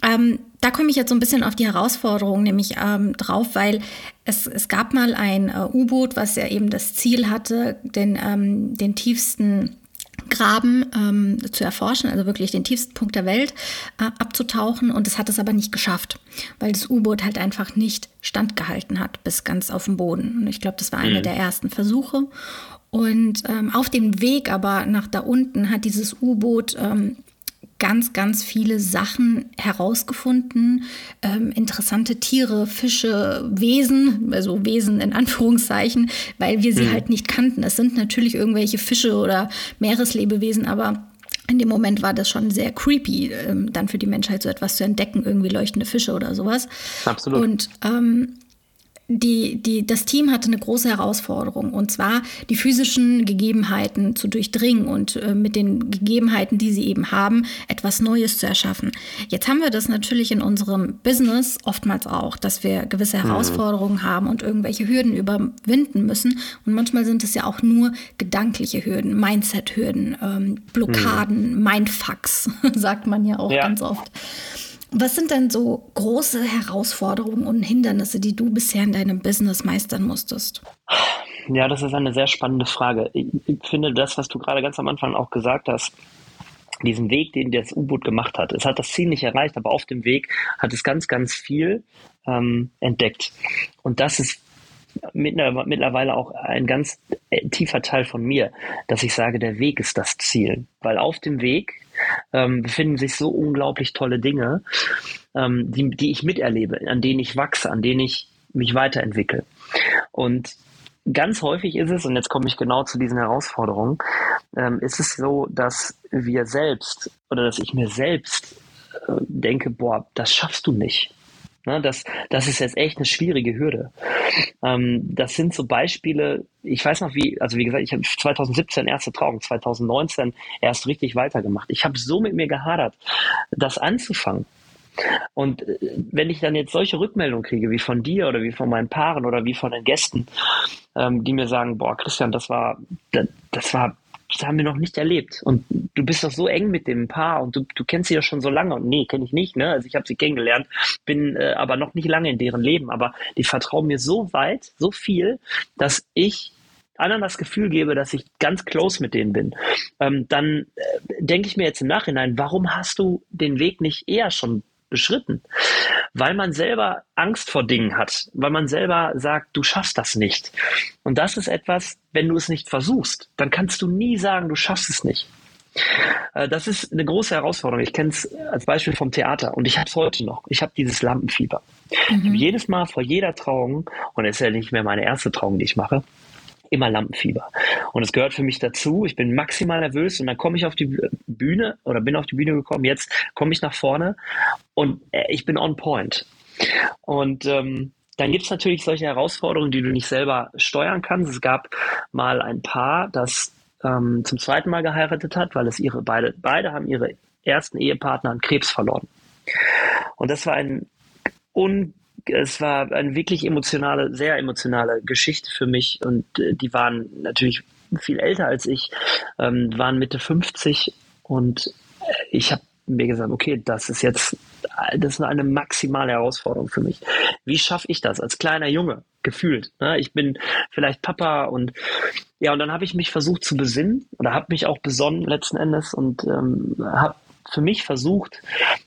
S1: ähm, da komme ich jetzt so ein bisschen auf die Herausforderung nämlich ähm, drauf, weil es, es gab mal ein äh, U-Boot, was ja eben das Ziel hatte, den, ähm, den tiefsten Graben ähm, zu erforschen, also wirklich den tiefsten Punkt der Welt äh, abzutauchen. Und es hat es aber nicht geschafft, weil das U-Boot halt einfach nicht standgehalten hat bis ganz auf den Boden. Und ich glaube, das war einer mhm. der ersten Versuche. Und ähm, auf dem Weg aber nach da unten hat dieses U-Boot ähm, ganz, ganz viele Sachen herausgefunden. Ähm, interessante Tiere, Fische, Wesen, also Wesen in Anführungszeichen, weil wir sie mhm. halt nicht kannten. Es sind natürlich irgendwelche Fische oder Meereslebewesen, aber in dem Moment war das schon sehr creepy, ähm, dann für die Menschheit so etwas zu entdecken, irgendwie leuchtende Fische oder sowas.
S2: Absolut.
S1: Und ähm, die, die, das Team hatte eine große Herausforderung, und zwar die physischen Gegebenheiten zu durchdringen und äh, mit den Gegebenheiten, die sie eben haben, etwas Neues zu erschaffen. Jetzt haben wir das natürlich in unserem Business oftmals auch, dass wir gewisse mhm. Herausforderungen mhm. haben und irgendwelche Hürden überwinden müssen. Und manchmal sind es ja auch nur gedankliche Hürden, Mindset-Hürden, ähm, Blockaden, mhm. Mindfucks, sagt man ja auch ja. ganz oft. Was sind denn so große Herausforderungen und Hindernisse, die du bisher in deinem Business meistern musstest?
S2: Ja, das ist eine sehr spannende Frage. Ich finde das, was du gerade ganz am Anfang auch gesagt hast, diesen Weg, den das U-Boot gemacht hat. Es hat das Ziel nicht erreicht, aber auf dem Weg hat es ganz, ganz viel ähm, entdeckt. Und das ist mittlerweile auch ein ganz äh, tiefer Teil von mir, dass ich sage, der Weg ist das Ziel. Weil auf dem Weg ähm, befinden sich so unglaublich tolle Dinge, ähm, die, die ich miterlebe, an denen ich wachse, an denen ich mich weiterentwickle. Und ganz häufig ist es, und jetzt komme ich genau zu diesen Herausforderungen, ähm, ist es so, dass wir selbst oder dass ich mir selbst äh, denke, boah, das schaffst du nicht. Ne, das, das ist jetzt echt eine schwierige Hürde. Ähm, das sind so Beispiele, ich weiß noch wie, also wie gesagt, ich habe 2017 erste Trauung, 2019 erst richtig weitergemacht. Ich habe so mit mir gehadert, das anzufangen. Und äh, wenn ich dann jetzt solche Rückmeldungen kriege, wie von dir oder wie von meinen Paaren oder wie von den Gästen, ähm, die mir sagen, boah, Christian, das war, das, das war das haben wir noch nicht erlebt. Und du bist doch so eng mit dem Paar und du, du kennst sie ja schon so lange. Und nee, kenne ich nicht. Ne? Also ich habe sie kennengelernt, bin äh, aber noch nicht lange in deren Leben. Aber die vertrauen mir so weit, so viel, dass ich anderen das Gefühl gebe, dass ich ganz close mit denen bin, ähm, dann äh, denke ich mir jetzt im Nachhinein, warum hast du den Weg nicht eher schon beschritten? Weil man selber Angst vor Dingen hat, weil man selber sagt, du schaffst das nicht. Und das ist etwas, wenn du es nicht versuchst, dann kannst du nie sagen, du schaffst es nicht. Äh, das ist eine große Herausforderung. Ich kenne es als Beispiel vom Theater und ich habe es heute noch. Ich habe dieses Lampenfieber. Mhm. Jedes Mal vor jeder Trauung, und es ist ja nicht mehr meine erste Trauung, die ich mache, immer Lampenfieber. Und es gehört für mich dazu. Ich bin maximal nervös und dann komme ich auf die Bühne oder bin auf die Bühne gekommen. Jetzt komme ich nach vorne und äh, ich bin on point. Und ähm, dann gibt es natürlich solche Herausforderungen, die du nicht selber steuern kannst. Es gab mal ein Paar, das ähm, zum zweiten Mal geheiratet hat, weil es ihre beide, beide haben ihre ersten Ehepartner an Krebs verloren. Und das war ein un es war eine wirklich emotionale, sehr emotionale Geschichte für mich und äh, die waren natürlich viel älter als ich, ähm, waren Mitte 50 und äh, ich habe mir gesagt, okay, das ist jetzt, das ist eine maximale Herausforderung für mich. Wie schaffe ich das als kleiner Junge, gefühlt? Ne? Ich bin vielleicht Papa und ja, und dann habe ich mich versucht zu besinnen oder habe mich auch besonnen letzten Endes und ähm, habe für mich versucht,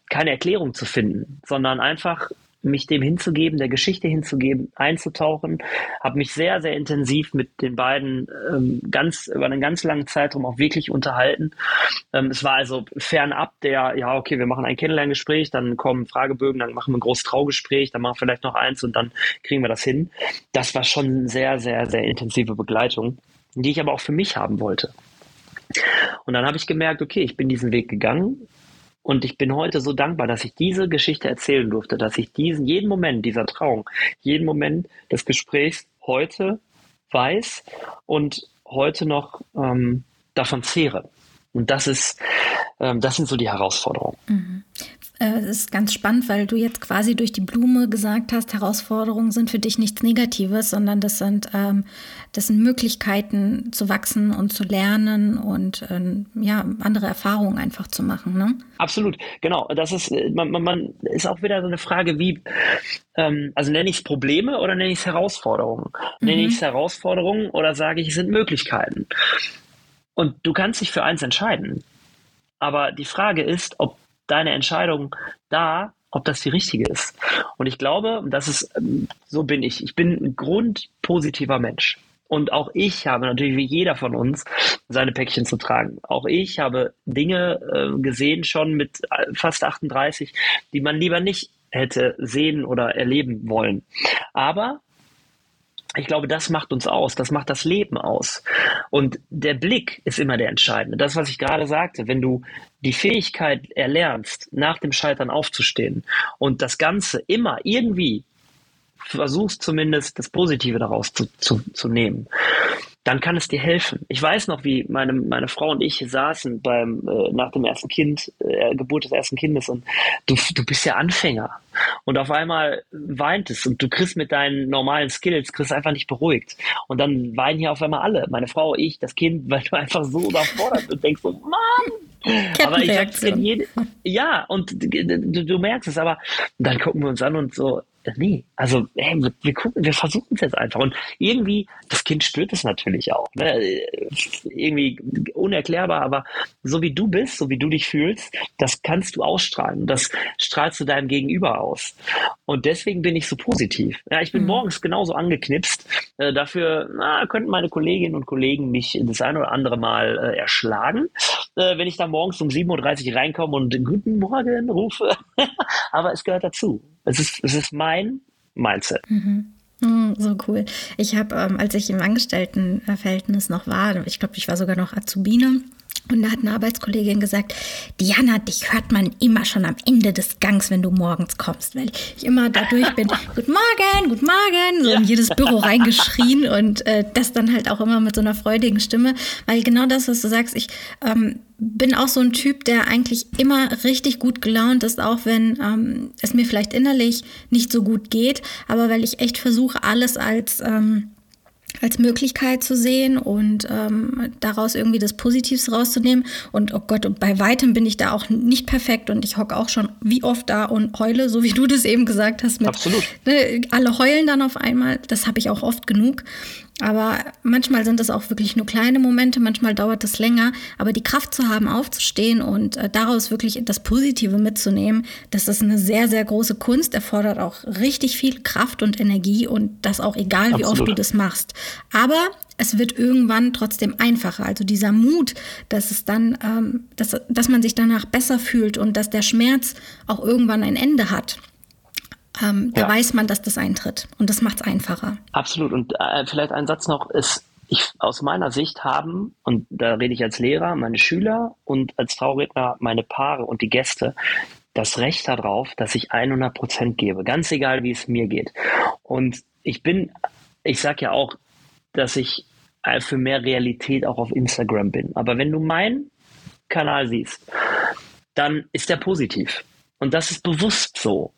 S2: keine Erklärung zu finden, sondern einfach mich dem hinzugeben, der Geschichte hinzugeben, einzutauchen, habe mich sehr, sehr intensiv mit den beiden ähm, ganz über einen ganz langen Zeitraum auch wirklich unterhalten. Ähm, es war also fernab der, ja, okay, wir machen ein Kennenlerngespräch, dann kommen Fragebögen, dann machen wir ein großes Traugespräch, dann machen wir vielleicht noch eins und dann kriegen wir das hin. Das war schon sehr, sehr, sehr intensive Begleitung, die ich aber auch für mich haben wollte. Und dann habe ich gemerkt, okay, ich bin diesen Weg gegangen, und ich bin heute so dankbar, dass ich diese Geschichte erzählen durfte, dass ich diesen, jeden Moment dieser Trauung, jeden Moment des Gesprächs heute weiß und heute noch ähm, davon zehre. Und das ist, ähm, das sind so die Herausforderungen. Mhm.
S1: Äh, es ist ganz spannend, weil du jetzt quasi durch die Blume gesagt hast, Herausforderungen sind für dich nichts Negatives, sondern das sind, ähm, das sind Möglichkeiten zu wachsen und zu lernen und ähm, ja, andere Erfahrungen einfach zu machen. Ne?
S2: Absolut, genau. Das ist, äh, man, man ist auch wieder so eine Frage, wie, ähm, also nenne ich es Probleme oder nenne ich es Herausforderungen? Mhm. Nenne ich es Herausforderungen oder sage ich, es sind Möglichkeiten? Und du kannst dich für eins entscheiden. Aber die Frage ist, ob deine Entscheidung da, ob das die richtige ist. Und ich glaube, das ist, ähm, so bin ich. Ich bin ein grundpositiver Mensch. Und auch ich habe natürlich wie jeder von uns seine Päckchen zu tragen. Auch ich habe Dinge äh, gesehen schon mit äh, fast 38, die man lieber nicht hätte sehen oder erleben wollen. Aber ich glaube, das macht uns aus, das macht das Leben aus. Und der Blick ist immer der entscheidende. Das, was ich gerade sagte, wenn du die Fähigkeit erlernst, nach dem Scheitern aufzustehen und das Ganze immer irgendwie versuchst zumindest das Positive daraus zu, zu, zu nehmen, dann kann es dir helfen. Ich weiß noch, wie meine, meine Frau und ich saßen beim, äh, nach dem ersten Kind, äh, Geburt des ersten Kindes und du, du bist ja Anfänger. Und auf einmal weint es und du kriegst mit deinen normalen Skills, kriegst einfach nicht beruhigt. Und dann weinen hier auf einmal alle. Meine Frau, ich, das Kind, weil du einfach so überfordert bist und denkst so, Mann! Aber ich hab's in jede, ja, und du, du merkst es, aber dann gucken wir uns an und so, nee, also hey, wir, gucken, wir versuchen es jetzt einfach. Und irgendwie, das Kind spürt es natürlich auch. Ne? Irgendwie unerklärbar, aber so wie du bist, so wie du dich fühlst, das kannst du ausstrahlen. Das strahlst du deinem Gegenüber aus. Und deswegen bin ich so positiv. Ja, ich bin mhm. morgens genauso angeknipst. Äh, dafür na, könnten meine Kolleginnen und Kollegen mich das ein oder andere Mal äh, erschlagen, äh, wenn ich da morgens um 7.30 Uhr reinkomme und Guten Morgen rufe. aber es gehört dazu. Es ist, es ist mein Mindset.
S1: Mhm. Oh, so cool. Ich habe, ähm, als ich im Angestelltenverhältnis noch war, ich glaube, ich war sogar noch Azubine, Und da hat eine Arbeitskollegin gesagt, Diana, dich hört man immer schon am Ende des Gangs, wenn du morgens kommst, weil ich immer dadurch bin, guten Morgen, guten Morgen, so in jedes Büro reingeschrien und äh, das dann halt auch immer mit so einer freudigen Stimme, weil genau das, was du sagst, ich ähm, bin auch so ein Typ, der eigentlich immer richtig gut gelaunt ist, auch wenn ähm, es mir vielleicht innerlich nicht so gut geht, aber weil ich echt versuche, alles als... Ähm, als Möglichkeit zu sehen und ähm, daraus irgendwie das Positivste rauszunehmen. Und oh Gott, und bei weitem bin ich da auch nicht perfekt und ich hocke auch schon wie oft da und heule, so wie du das eben gesagt hast.
S2: Mit, Absolut.
S1: Ne, alle heulen dann auf einmal. Das habe ich auch oft genug. Aber manchmal sind es auch wirklich nur kleine Momente, manchmal dauert es länger. Aber die Kraft zu haben, aufzustehen und äh, daraus wirklich das Positive mitzunehmen, das ist eine sehr, sehr große Kunst, erfordert auch richtig viel Kraft und Energie und das auch egal, wie Absolut. oft du das machst. Aber es wird irgendwann trotzdem einfacher. Also dieser Mut, dass es dann, ähm, dass, dass man sich danach besser fühlt und dass der Schmerz auch irgendwann ein Ende hat ähm, da ja. weiß man, dass das eintritt und das macht es einfacher.
S2: Absolut. Und äh, vielleicht ein Satz noch ist, ich aus meiner Sicht haben, und da rede ich als Lehrer, meine Schüler und als Trauredner meine Paare und die Gäste, das Recht darauf, dass ich 100 Prozent gebe, ganz egal, wie es mir geht. Und ich bin, ich sage ja auch, dass ich äh, für mehr Realität auch auf Instagram bin. Aber wenn du meinen Kanal siehst, dann ist der positiv. Und das ist bewusst so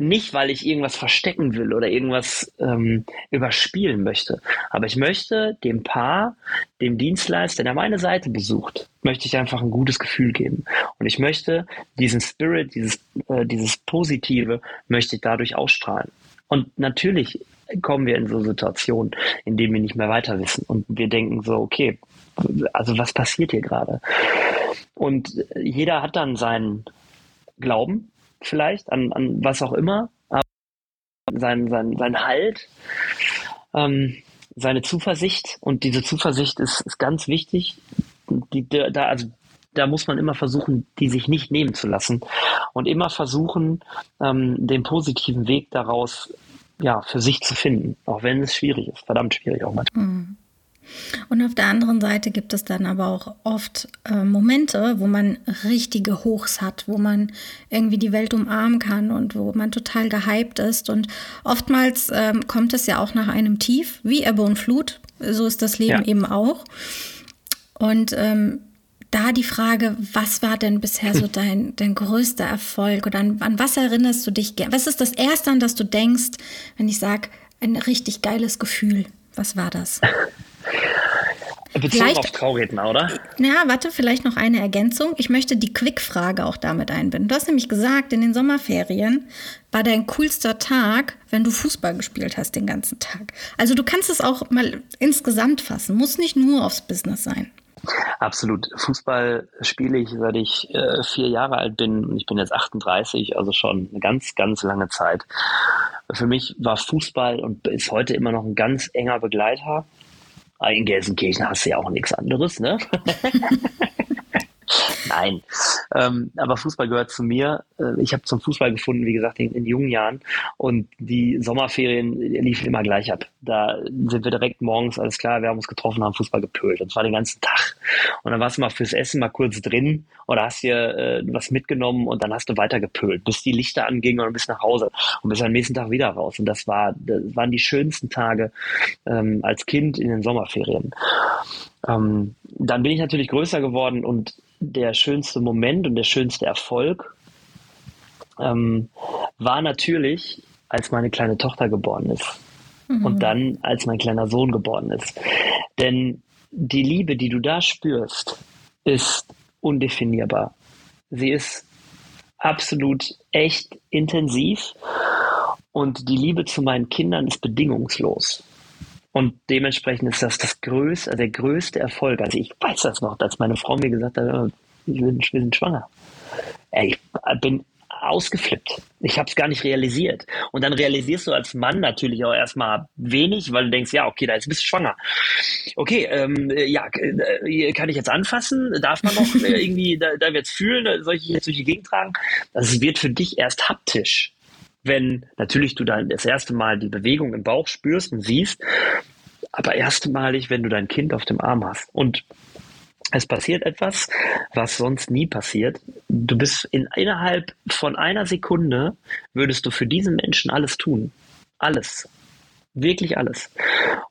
S2: nicht, weil ich irgendwas verstecken will oder irgendwas ähm, überspielen möchte. Aber ich möchte dem Paar, dem Dienstleister, der meine Seite besucht, möchte ich einfach ein gutes Gefühl geben. Und ich möchte diesen Spirit, dieses, äh, dieses Positive, möchte ich dadurch ausstrahlen. Und natürlich kommen wir in so Situationen, in denen wir nicht mehr weiter wissen und wir denken so, okay, also was passiert hier gerade? Und jeder hat dann seinen Glauben, vielleicht, an, an was auch immer, aber sein, sein, sein Halt, ähm, seine Zuversicht und diese Zuversicht ist, ist ganz wichtig. Die, da, also, da muss man immer versuchen, die sich nicht nehmen zu lassen und immer versuchen, ähm, den positiven Weg daraus ja, für sich zu finden, auch wenn es schwierig ist, verdammt schwierig auch manchmal. Mhm.
S1: Und auf der anderen Seite gibt es dann aber auch oft äh, Momente, wo man richtige Hochs hat, wo man irgendwie die Welt umarmen kann und wo man total gehypt ist. Und oftmals ähm, kommt es ja auch nach einem Tief, wie Ebbe und Flut. So ist das Leben ja. eben auch. Und ähm, da die Frage, was war denn bisher so dein, dein größter Erfolg oder an, an was erinnerst du dich? Was ist das Erste, an das du denkst, wenn ich sage, ein richtig geiles Gefühl? Was war das?
S2: Bezogen vielleicht, auf Trauredner, oder?
S1: Ja, warte, vielleicht noch eine Ergänzung. Ich möchte die Quick-Frage auch damit einbinden. Du hast nämlich gesagt, in den Sommerferien war dein coolster Tag, wenn du Fußball gespielt hast den ganzen Tag. Also du kannst es auch mal insgesamt fassen, muss nicht nur aufs Business sein.
S2: Absolut. Fußball spiele ich, seit ich äh, vier Jahre alt bin und ich bin jetzt 38, also schon eine ganz, ganz lange Zeit. Für mich war Fußball und ist heute immer noch ein ganz enger Begleiter. In Gelsenkirchen hast du ja auch nichts anderes, ne? Nein. Ähm, aber Fußball gehört zu mir. Äh, ich habe zum Fußball gefunden, wie gesagt, in, in, jungen Jahren. Und die Sommerferien liefen immer gleich ab. Da sind wir direkt morgens, alles klar, wir haben uns getroffen, haben Fußball gepölt. Und zwar den ganzen Tag. Und dann warst du mal fürs Essen mal kurz drin oder hast dir äh, was mitgenommen und dann hast du weiter gepölt, bis die Lichter angingen und bist nach Hause und bist am nächsten Tag wieder raus. Und das, war, das waren die schönsten Tage ähm, als Kind in den Sommerferien. Ähm, dann bin ich natürlich größer geworden und der schönste Moment und der schönste Erfolg ähm, war natürlich, als meine kleine Tochter geboren ist. Mhm. Und dann, als mein kleiner Sohn geboren ist. Denn die Liebe, die du da spürst, ist undefinierbar. Sie ist absolut echt intensiv und die Liebe zu meinen Kindern ist bedingungslos. Und dementsprechend ist das das größte, der größte Erfolg. Also ich weiß das noch, als meine Frau mir gesagt hat, wir sind, wir sind schwanger. Ey, ich bin ausgeflippt. Ich habe es gar nicht realisiert. Und dann realisierst du als Mann natürlich auch erstmal wenig, weil du denkst, ja, okay, da ist bist du schwanger. Okay, ähm, ja, äh, kann ich jetzt anfassen? Darf man noch äh, irgendwie, da, da wir jetzt fühlen, soll ich jetzt durch die Gegend tragen? Das wird für dich erst haptisch wenn natürlich du dann das erste Mal die Bewegung im Bauch spürst und siehst, aber erstmalig, wenn du dein Kind auf dem Arm hast. Und es passiert etwas, was sonst nie passiert. Du bist in, innerhalb von einer Sekunde würdest du für diesen Menschen alles tun. Alles. Wirklich alles.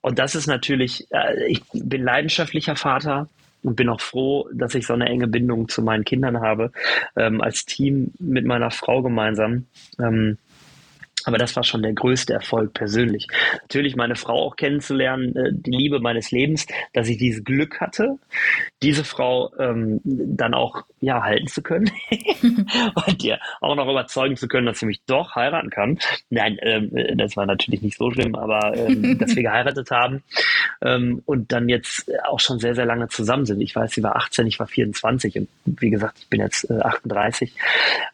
S2: Und das ist natürlich, äh, ich bin leidenschaftlicher Vater und bin auch froh, dass ich so eine enge Bindung zu meinen Kindern habe, ähm, als Team mit meiner Frau gemeinsam. Ähm, aber das war schon der größte Erfolg persönlich. Natürlich meine Frau auch kennenzulernen, äh, die Liebe meines Lebens, dass ich dieses Glück hatte, diese Frau ähm, dann auch ja halten zu können und ihr auch noch überzeugen zu können, dass sie mich doch heiraten kann. Nein, ähm, das war natürlich nicht so schlimm, aber ähm, dass wir geheiratet haben ähm, und dann jetzt auch schon sehr, sehr lange zusammen sind. Ich weiß, sie war 18, ich war 24 und wie gesagt, ich bin jetzt äh, 38.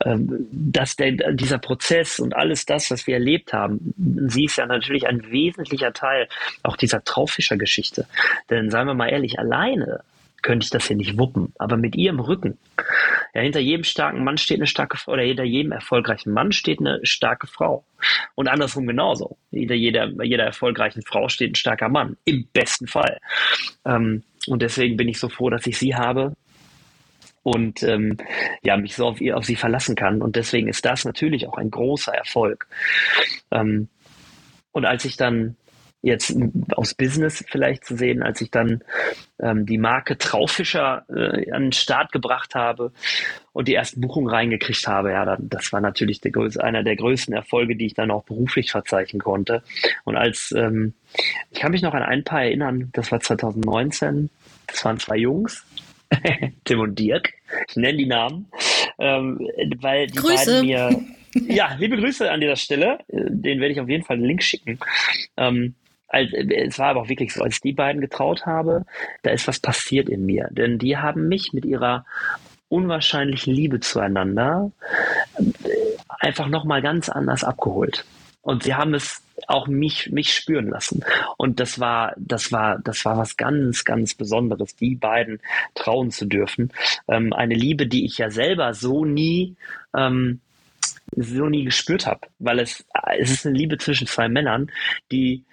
S2: Ähm, dass der, dieser Prozess und alles das, was wir erlebt haben, sie ist ja natürlich ein wesentlicher Teil auch dieser Traufischer-Geschichte. Denn seien wir mal ehrlich, alleine könnte ich das hier nicht wuppen. Aber mit ihr im Rücken, ja, hinter jedem starken Mann steht eine starke Frau, oder hinter jedem erfolgreichen Mann steht eine starke Frau. Und andersrum genauso. Hinter jeder, jeder erfolgreichen Frau steht ein starker Mann. Im besten Fall. Ähm, und deswegen bin ich so froh, dass ich sie habe und ähm, ja, mich so auf, ihr, auf sie verlassen kann. Und deswegen ist das natürlich auch ein großer Erfolg. Ähm, und als ich dann jetzt aus Business vielleicht zu sehen, als ich dann ähm, die Marke Traufischer äh, an den Start gebracht habe und die ersten Buchungen reingekriegt habe, ja, dann, das war natürlich der einer der größten Erfolge, die ich dann auch beruflich verzeichnen konnte. Und als ähm, ich kann mich noch an ein paar erinnern, das war 2019, das waren zwei Jungs, Tim und Dirk, ich nenne die Namen, ähm, weil die
S1: Grüße.
S2: beiden mir ja, liebe Grüße an dieser Stelle. Den werde ich auf jeden Fall einen Link schicken. Ähm, es war aber auch wirklich so, als ich die beiden getraut habe, da ist was passiert in mir. Denn die haben mich mit ihrer unwahrscheinlichen Liebe zueinander äh, einfach nochmal ganz anders abgeholt. Und sie haben es auch mich, mich spüren lassen. Und das war, das war, das war was ganz, ganz Besonderes, die beiden trauen zu dürfen. Ähm, eine Liebe, die ich ja selber so nie, ähm, so nie gespürt habe, weil es, es ist eine Liebe zwischen zwei Männern, die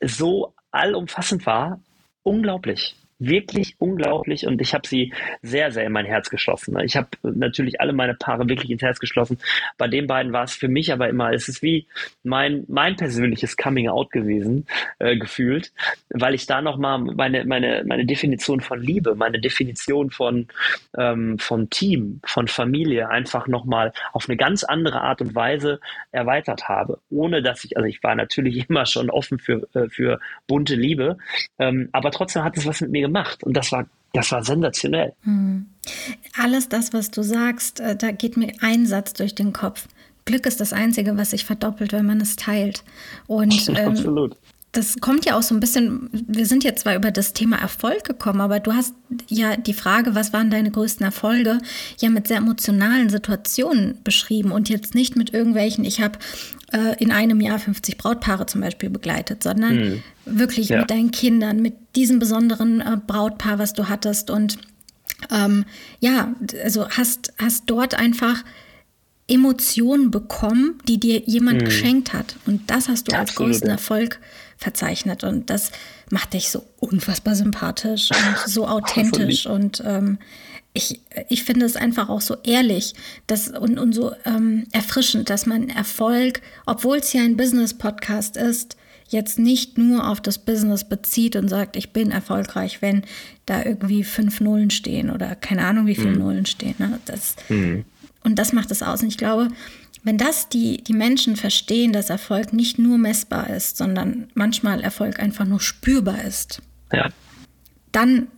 S2: so allumfassend war, unglaublich wirklich unglaublich und ich habe sie sehr, sehr in mein Herz geschlossen. Ich habe natürlich alle meine Paare wirklich ins Herz geschlossen. Bei den beiden war es für mich aber immer, es ist wie mein, mein persönliches Coming Out gewesen, äh, gefühlt, weil ich da nochmal meine, meine, meine Definition von Liebe, meine Definition von, ähm, von Team, von Familie einfach nochmal auf eine ganz andere Art und Weise erweitert habe. Ohne dass ich, also ich war natürlich immer schon offen für, äh, für bunte Liebe, ähm, aber trotzdem hat es was mit mir gemacht gemacht. Und das war, das war sensationell.
S1: Hm. Alles das, was du sagst, äh, da geht mir ein Satz durch den Kopf. Glück ist das Einzige, was sich verdoppelt, wenn man es teilt. Und ähm, Absolut das kommt ja auch so ein bisschen, wir sind jetzt zwar über das Thema Erfolg gekommen, aber du hast ja die Frage, was waren deine größten Erfolge, ja mit sehr emotionalen Situationen beschrieben und jetzt nicht mit irgendwelchen, ich habe äh, in einem Jahr 50 Brautpaare zum Beispiel begleitet, sondern mhm. wirklich ja. mit deinen Kindern, mit diesem besonderen äh, Brautpaar, was du hattest und ähm, ja, also hast, hast dort einfach Emotionen bekommen, die dir jemand mhm. geschenkt hat. Und das hast du Absolut, als größten. Erfolg verzeichnet. Und das macht dich so unfassbar sympathisch und so authentisch. und ähm, ich, ich finde es einfach auch so ehrlich dass, und, und so ähm, erfrischend, dass man Erfolg, obwohl es ja ein Business-Podcast ist, jetzt nicht nur auf das Business bezieht und sagt, ich bin erfolgreich, wenn da irgendwie fünf Nullen stehen oder keine Ahnung, wie viele mhm. Nullen stehen. Ne? Das, mhm. Und das macht es aus. Und ich glaube, wenn das die, die Menschen verstehen, dass Erfolg nicht nur messbar ist, sondern manchmal Erfolg einfach nur spürbar ist, ja. dann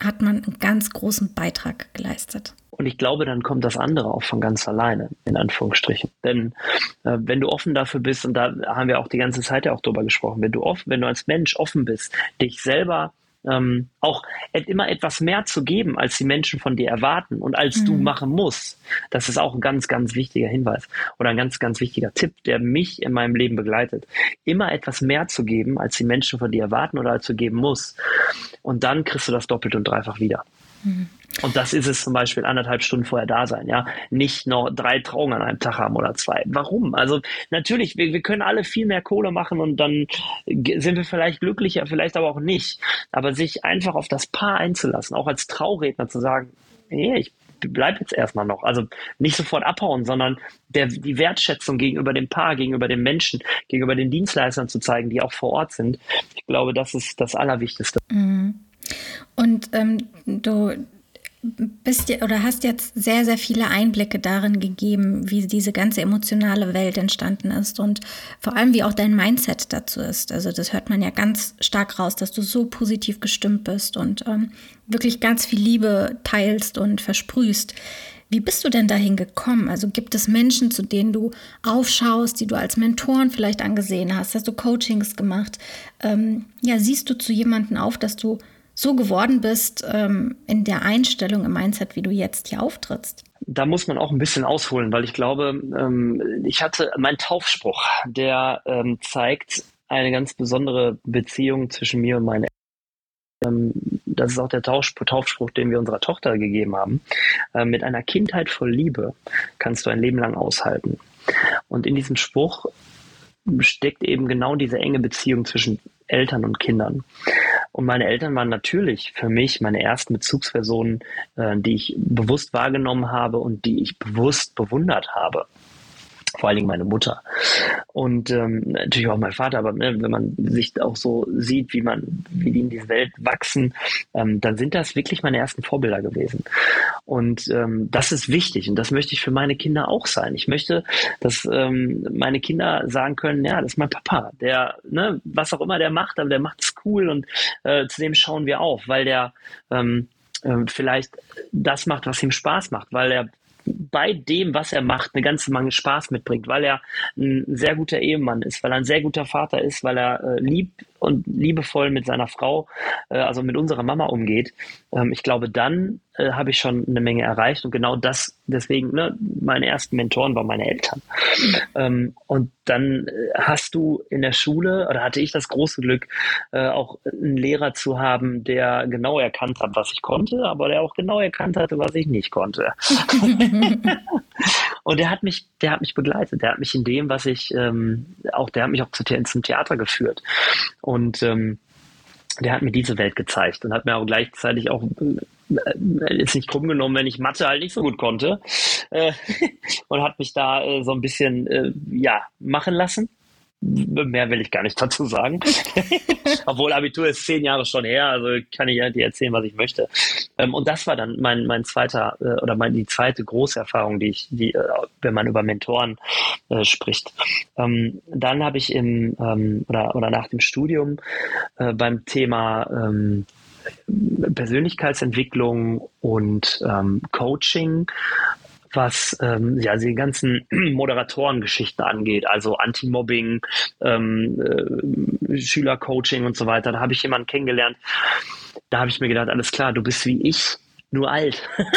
S1: hat man einen ganz großen Beitrag geleistet.
S2: Und ich glaube, dann kommt das andere auch von ganz alleine, in Anführungsstrichen. Denn äh, wenn du offen dafür bist, und da haben wir auch die ganze Zeit ja auch drüber gesprochen, wenn du offen, wenn du als Mensch offen bist, dich selber ähm, auch immer etwas mehr zu geben, als die Menschen von dir erwarten und als mhm. du machen musst. Das ist auch ein ganz, ganz wichtiger Hinweis oder ein ganz, ganz wichtiger Tipp, der mich in meinem Leben begleitet. Immer etwas mehr zu geben, als die Menschen von dir erwarten oder als du geben musst. Und dann kriegst du das doppelt und dreifach wieder. Mhm. Und das ist es zum Beispiel anderthalb Stunden vorher da sein, ja. Nicht noch drei Trauungen an einem Tag haben oder zwei. Warum? Also natürlich, wir, wir können alle viel mehr Kohle machen und dann sind wir vielleicht glücklicher, vielleicht aber auch nicht. Aber sich einfach auf das Paar einzulassen, auch als Trauredner zu sagen, nee, ich bleib jetzt erstmal noch. Also nicht sofort abhauen, sondern der, die Wertschätzung gegenüber dem Paar, gegenüber den Menschen, gegenüber den Dienstleistern zu zeigen, die auch vor Ort sind. Ich glaube, das ist das Allerwichtigste.
S1: Mhm. Und ähm, du bist oder hast jetzt sehr, sehr viele Einblicke darin gegeben, wie diese ganze emotionale Welt entstanden ist und vor allem, wie auch dein Mindset dazu ist. Also das hört man ja ganz stark raus, dass du so positiv gestimmt bist und ähm, wirklich ganz viel Liebe teilst und versprühst. Wie bist du denn dahin gekommen? Also gibt es Menschen, zu denen du aufschaust, die du als Mentoren vielleicht angesehen hast? Hast du Coachings gemacht? Ähm, ja, siehst du zu jemandem auf, dass du so geworden bist ähm, in der Einstellung im Mindset, wie du jetzt hier auftrittst?
S2: Da muss man auch ein bisschen ausholen, weil ich glaube, ähm, ich hatte meinen Taufspruch, der ähm, zeigt eine ganz besondere Beziehung zwischen mir und meinen ähm, das ist auch der Taufspruch, den wir unserer Tochter gegeben haben. Äh, mit einer Kindheit voll Liebe kannst du ein Leben lang aushalten. Und in diesem Spruch steckt eben genau diese enge Beziehung zwischen Eltern und Kindern. Und meine Eltern waren natürlich für mich meine ersten Bezugspersonen, äh, die ich bewusst wahrgenommen habe und die ich bewusst bewundert habe vor allen Dingen meine Mutter und ähm, natürlich auch mein Vater, aber ne, wenn man sich auch so sieht, wie man, wie die in diese Welt wachsen, ähm, dann sind das wirklich meine ersten Vorbilder gewesen. Und ähm, das ist wichtig und das möchte ich für meine Kinder auch sein. Ich möchte, dass ähm, meine Kinder sagen können, ja, das ist mein Papa, der, ne, was auch immer der macht, aber der macht es cool und äh, zu dem schauen wir auf, weil der ähm, äh, vielleicht das macht, was ihm Spaß macht, weil er bei dem, was er macht, eine ganze Menge Spaß mitbringt, weil er ein sehr guter Ehemann ist, weil er ein sehr guter Vater ist, weil er äh, lieb und liebevoll mit seiner Frau, äh, also mit unserer Mama umgeht. Ähm, ich glaube, dann äh, habe ich schon eine Menge erreicht und genau das, deswegen, ne, meine ersten Mentoren waren meine Eltern. Ähm, und dann äh, hast du in der Schule, oder hatte ich das große Glück, äh, auch einen Lehrer zu haben, der genau erkannt hat, was ich konnte, aber der auch genau erkannt hatte, was ich nicht konnte. und der hat mich, der hat mich begleitet, der hat mich in dem, was ich, ähm, auch, der hat mich auch zu, zum Theater geführt. Und ähm, der hat mir diese Welt gezeigt und hat mir auch gleichzeitig auch äh, ist nicht krumm genommen, wenn ich Mathe halt nicht so gut konnte äh, und hat mich da äh, so ein bisschen äh, ja machen lassen Mehr will ich gar nicht dazu sagen. Obwohl Abitur ist zehn Jahre schon her, also kann ich ja dir erzählen, was ich möchte. Ähm, und das war dann mein, mein zweiter äh, oder mein, die zweite große Erfahrung, die ich, die, äh, wenn man über Mentoren äh, spricht. Ähm, dann habe ich im ähm, oder, oder nach dem Studium äh, beim Thema ähm, Persönlichkeitsentwicklung und ähm, Coaching was ähm, ja die ganzen Moderatorengeschichten angeht, also Anti-Mobbing, ähm, äh, Schülercoaching und so weiter. Da habe ich jemanden kennengelernt. Da habe ich mir gedacht, alles klar, du bist wie ich, nur alt.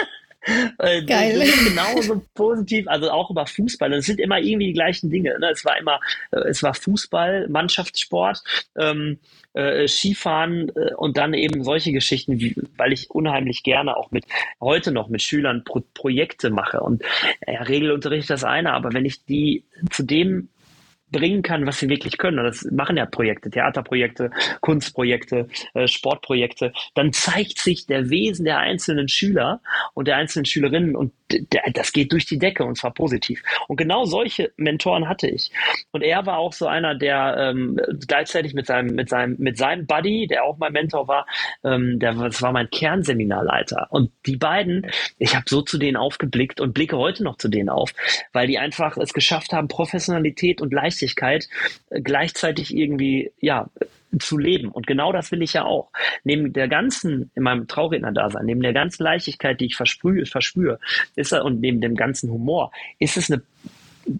S2: Geil. genauso positiv, also auch über Fußball. Es sind immer irgendwie die gleichen Dinge. Ne? Es war immer, äh, es war Fußball, Mannschaftssport, ähm, äh, Skifahren äh, und dann eben solche Geschichten, wie, weil ich unheimlich gerne auch mit heute noch mit Schülern Pro Projekte mache. Und ja, Regelunterricht das eine, aber wenn ich die zu dem bringen kann, was sie wirklich können. Und das machen ja Projekte, Theaterprojekte, Kunstprojekte, äh, Sportprojekte. Dann zeigt sich der Wesen der einzelnen Schüler und der einzelnen Schülerinnen und das geht durch die Decke und zwar positiv. Und genau solche Mentoren hatte ich. Und er war auch so einer, der ähm, gleichzeitig mit seinem, mit seinem, mit seinem Buddy, der auch mein Mentor war, ähm, der, das war mein Kernseminarleiter. Und die beiden, ich habe so zu denen aufgeblickt und blicke heute noch zu denen auf, weil die einfach es geschafft haben, Professionalität und Leichtigkeit äh, gleichzeitig irgendwie, ja, zu leben. Und genau das will ich ja auch. Neben der ganzen, in meinem Trauredner-Dasein, neben der ganzen Leichtigkeit, die ich versprühe, verspüre, ist und neben dem ganzen Humor, ist es eine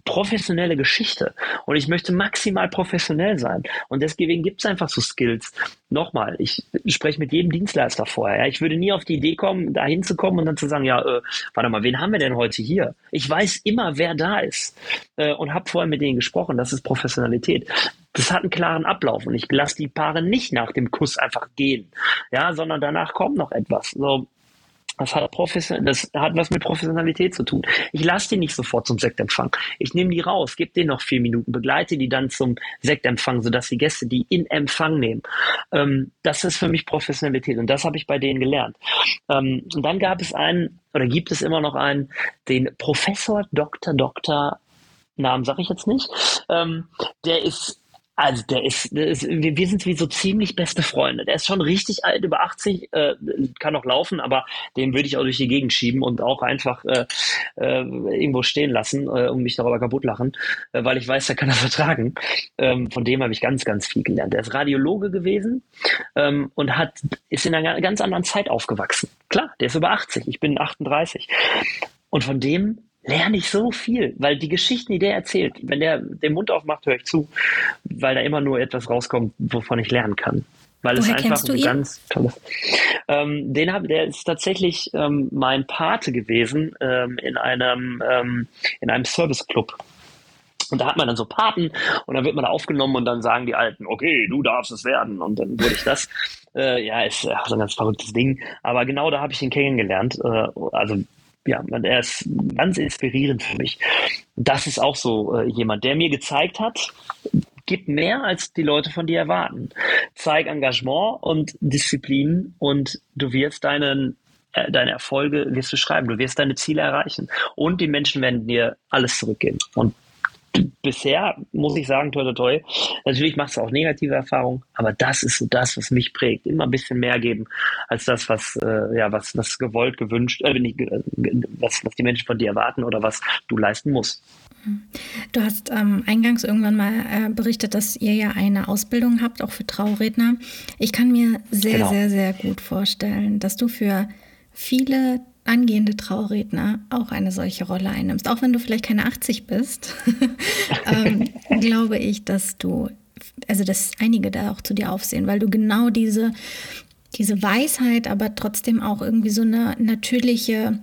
S2: professionelle Geschichte. Und ich möchte maximal professionell sein. Und deswegen gibt es einfach so Skills. Nochmal, ich spreche mit jedem Dienstleister vorher. Ja. Ich würde nie auf die Idee kommen, da hinzukommen und dann zu sagen, ja, äh, warte mal, wen haben wir denn heute hier? Ich weiß immer, wer da ist äh, und habe vorher mit denen gesprochen. Das ist Professionalität. Das hat einen klaren Ablauf und ich lasse die Paare nicht nach dem Kuss einfach gehen, ja, sondern danach kommt noch etwas. So, Das hat, das hat was mit Professionalität zu tun. Ich lasse die nicht sofort zum Sektempfang. Ich nehme die raus, gebe denen noch vier Minuten, begleite die dann zum Sektempfang, sodass die Gäste die in Empfang nehmen. Ähm, das ist für mich Professionalität und das habe ich bei denen gelernt. Ähm, und dann gab es einen, oder gibt es immer noch einen, den Professor Dr. Dr. Namen sage ich jetzt nicht. Ähm, der ist also der ist, der ist, wir sind wie so ziemlich beste Freunde. Der ist schon richtig alt, über 80, äh, kann noch laufen, aber den würde ich auch durch die Gegend schieben und auch einfach äh, äh, irgendwo stehen lassen äh, und mich darüber kaputt lachen, äh, weil ich weiß, der kann das vertragen. Ähm, von dem habe ich ganz, ganz viel gelernt. Der ist Radiologe gewesen ähm, und hat ist in einer ganz anderen Zeit aufgewachsen. Klar, der ist über 80, ich bin 38. Und von dem lerne ich so viel, weil die Geschichten, die der erzählt, wenn der den Mund aufmacht, höre ich zu, weil da immer nur etwas rauskommt, wovon ich lernen kann. Weil Woher es einfach ein ganz tolles. Ähm, den hab, der ist tatsächlich ähm, mein Pate gewesen ähm, in einem ähm, in einem Service-Club. Und da hat man dann so Paten und dann wird man da aufgenommen und dann sagen die Alten, okay, du darfst es werden. Und dann wurde ich das. Äh, ja, ist äh, so ein ganz verrücktes Ding. Aber genau da habe ich ihn kennengelernt. Äh, also ja, er ist ganz inspirierend für mich. Das ist auch so äh, jemand, der mir gezeigt hat, gib mehr, als die Leute von dir erwarten. Zeig Engagement und Disziplin und du wirst deinen äh, deine Erfolge wirst du schreiben, du wirst deine Ziele erreichen und die Menschen werden dir alles zurückgeben. Und bisher muss ich sagen, toi, toi, toi. Natürlich machst du auch negative Erfahrungen, aber das ist so das, was mich prägt. Immer ein bisschen mehr geben als das, was, äh, ja, was, was gewollt, gewünscht, äh, nicht, äh, was, was die Menschen von dir erwarten oder was du leisten musst.
S1: Du hast ähm, eingangs irgendwann mal äh, berichtet, dass ihr ja eine Ausbildung habt, auch für Trauredner. Ich kann mir sehr, genau. sehr, sehr gut vorstellen, dass du für viele angehende Trauredner auch eine solche Rolle einnimmst. Auch wenn du vielleicht keine 80 bist, ähm, glaube ich, dass du, also dass einige da auch zu dir aufsehen, weil du genau diese, diese Weisheit, aber trotzdem auch irgendwie so eine natürliche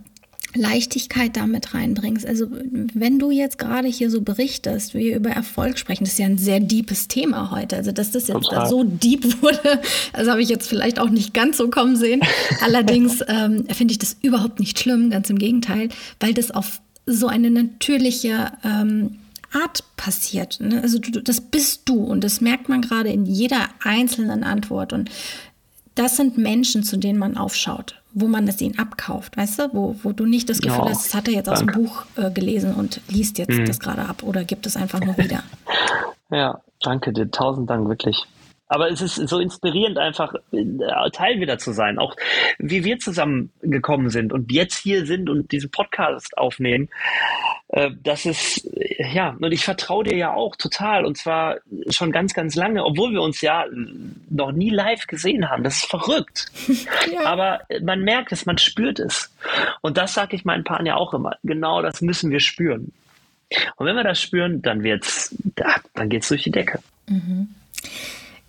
S1: Leichtigkeit damit reinbringst. Also wenn du jetzt gerade hier so berichtest, wir über Erfolg sprechen, das ist ja ein sehr deepes Thema heute. Also dass das jetzt da so deep wurde, das habe ich jetzt vielleicht auch nicht ganz so kommen sehen. Allerdings ähm, finde ich das überhaupt nicht schlimm, ganz im Gegenteil, weil das auf so eine natürliche ähm, Art passiert. Ne? Also du, das bist du und das merkt man gerade in jeder einzelnen Antwort. Und das sind Menschen, zu denen man aufschaut wo man es ihnen abkauft, weißt du? Wo, wo du nicht das Gefühl ja, hast, das hat er jetzt danke. aus dem Buch äh, gelesen und liest jetzt mhm. das gerade ab oder gibt es einfach nur wieder.
S2: Ja, danke dir, tausend Dank, wirklich. Aber es ist so inspirierend, einfach äh, Teil wieder zu sein. Auch wie wir zusammengekommen sind und jetzt hier sind und diesen Podcast aufnehmen. Äh, das ist, ja, und ich vertraue dir ja auch total. Und zwar schon ganz, ganz lange, obwohl wir uns ja noch nie live gesehen haben. Das ist verrückt. Ja. Aber man merkt es, man spürt es. Und das sage ich meinen Paaren ja auch immer. Genau das müssen wir spüren. Und wenn wir das spüren, dann wird's, dann geht's durch die Decke. Mhm.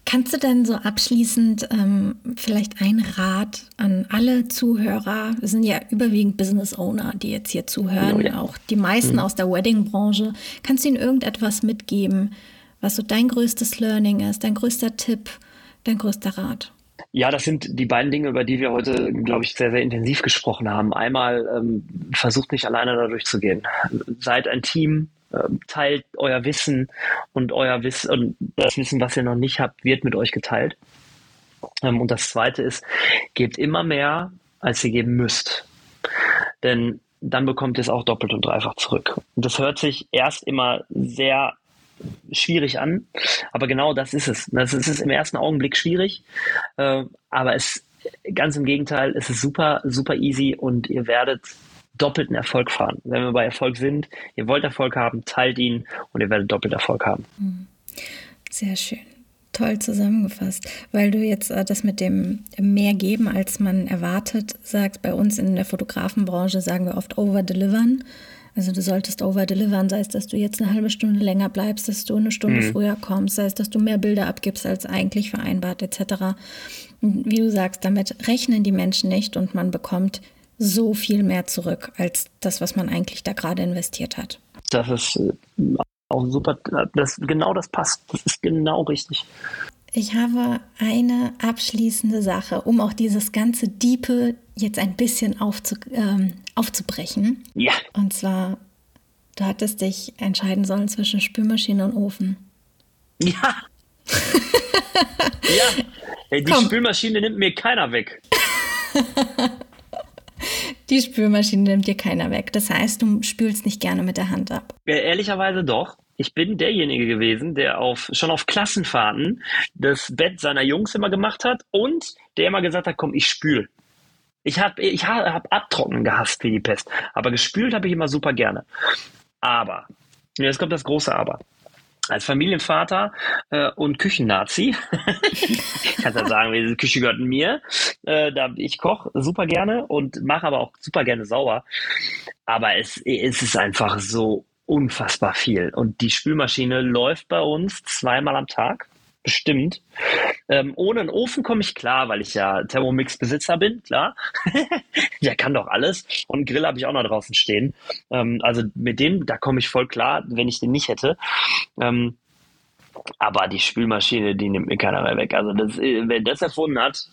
S1: Kannst du denn so abschließend ähm, vielleicht einen Rat an alle Zuhörer? Wir sind ja überwiegend Business Owner, die jetzt hier zuhören, oh ja. auch die meisten mhm. aus der Wedding-Branche. Kannst du ihnen irgendetwas mitgeben, was so dein größtes Learning ist, dein größter Tipp, dein größter Rat?
S2: Ja, das sind die beiden Dinge, über die wir heute, glaube ich, sehr, sehr intensiv gesprochen haben. Einmal ähm, versucht nicht alleine da durchzugehen. Seid ein Team, teilt euer Wissen und euer Wissen und das Wissen, was ihr noch nicht habt, wird mit euch geteilt. Ähm, und das zweite ist, gebt immer mehr, als ihr geben müsst. Denn dann bekommt ihr es auch doppelt und dreifach zurück. Und das hört sich erst immer sehr schwierig an, aber genau das ist es. Das ist im ersten Augenblick schwierig, äh, aber es ganz im Gegenteil, es ist super, super easy und ihr werdet doppelten Erfolg fahren. Wenn wir bei Erfolg sind, ihr wollt Erfolg haben, teilt ihn und ihr werdet doppelt Erfolg haben. Mhm.
S1: Sehr schön. Toll zusammengefasst, weil du jetzt äh, das mit dem mehr geben, als man erwartet, sagst. Bei uns in der Fotografenbranche sagen wir oft overdelivern. Also du solltest overdelivern, sei es, dass du jetzt eine halbe Stunde länger bleibst, dass du eine Stunde mhm. früher kommst, sei es, dass du mehr Bilder abgibst als eigentlich vereinbart, etc. Und wie du sagst, damit rechnen die Menschen nicht und man bekommt so viel mehr zurück als das, was man eigentlich da gerade investiert hat.
S2: Das ist äh, auch super. Das, genau das passt. Das ist genau richtig.
S1: Ich habe eine abschließende Sache, um auch dieses ganze diepe jetzt ein bisschen aufzu, ähm, aufzubrechen.
S2: Ja.
S1: Und zwar, du hattest dich entscheiden sollen zwischen Spülmaschine und Ofen.
S2: Ja. ja. Ey, die Komm. Spülmaschine nimmt mir keiner weg.
S1: Die Spülmaschine nimmt dir keiner weg. Das heißt, du spülst nicht gerne mit der Hand ab.
S2: Ja, ehrlicherweise doch. Ich bin derjenige gewesen, der auf, schon auf Klassenfahrten das Bett seiner Jungs immer gemacht hat und der immer gesagt hat, komm, ich spül. Ich habe ich hab Abtrocknen gehasst wie die Pest. Aber gespült habe ich immer super gerne. Aber, jetzt kommt das große Aber als Familienvater äh, und Küchennazi, ich kann ja sagen, diese Küche gehört mir. Äh, da, ich koche super gerne und mache aber auch super gerne sauer. Aber es, es ist einfach so unfassbar viel. Und die Spülmaschine läuft bei uns zweimal am Tag bestimmt. Ähm, ohne einen Ofen komme ich klar, weil ich ja Thermomix-Besitzer bin, klar. Der kann doch alles. Und einen Grill habe ich auch noch draußen stehen. Ähm, also mit dem, da komme ich voll klar, wenn ich den nicht hätte. Ähm, aber die Spülmaschine, die nimmt mir keiner mehr weg. Also das, wer das erfunden hat,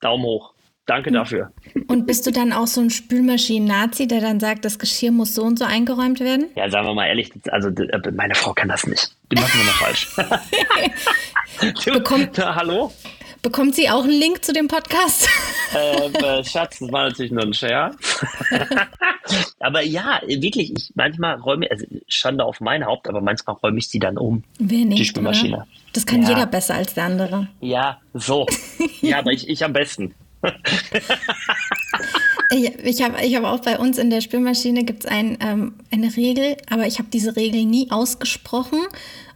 S2: Daumen hoch. Danke dafür.
S1: Und bist du dann auch so ein Spülmaschinen-Nazi, der dann sagt, das Geschirr muss so und so eingeräumt werden?
S2: Ja, sagen wir mal ehrlich, also meine Frau kann das nicht. Die machen wir mal falsch.
S1: Bekommt,
S2: Hallo?
S1: Bekommt sie auch einen Link zu dem Podcast?
S2: Äh, äh, Schatz, das war natürlich nur ein Share. aber ja, wirklich, ich manchmal räume, also Schande auf mein Haupt, aber manchmal räume ich sie dann um.
S1: Wer nicht,
S2: die Spülmaschine.
S1: Oder? Das kann ja. jeder besser als der andere.
S2: Ja, so. Ja, aber ich, ich am besten.
S1: Ich ich habe ich hab auch bei uns in der Spülmaschine gibt es ein, ähm, eine Regel, aber ich habe diese Regel nie ausgesprochen.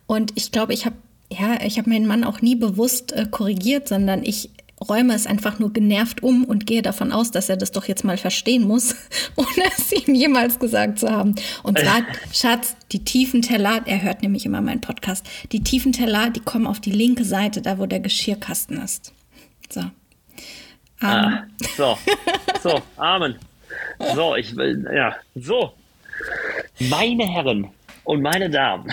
S1: Und ich glaube, ich habe ja, ich habe meinen Mann auch nie bewusst äh, korrigiert, sondern ich räume es einfach nur genervt um und gehe davon aus, dass er das doch jetzt mal verstehen muss, ohne es ihm jemals gesagt zu haben. Und zwar, Schatz, die tiefen Teller, er hört nämlich immer meinen Podcast, die tiefen Teller, die kommen auf die linke Seite, da wo der Geschirrkasten ist. So.
S2: Ah, so, so, Amen. So, ich will, ja, so. Meine Herren und meine Damen.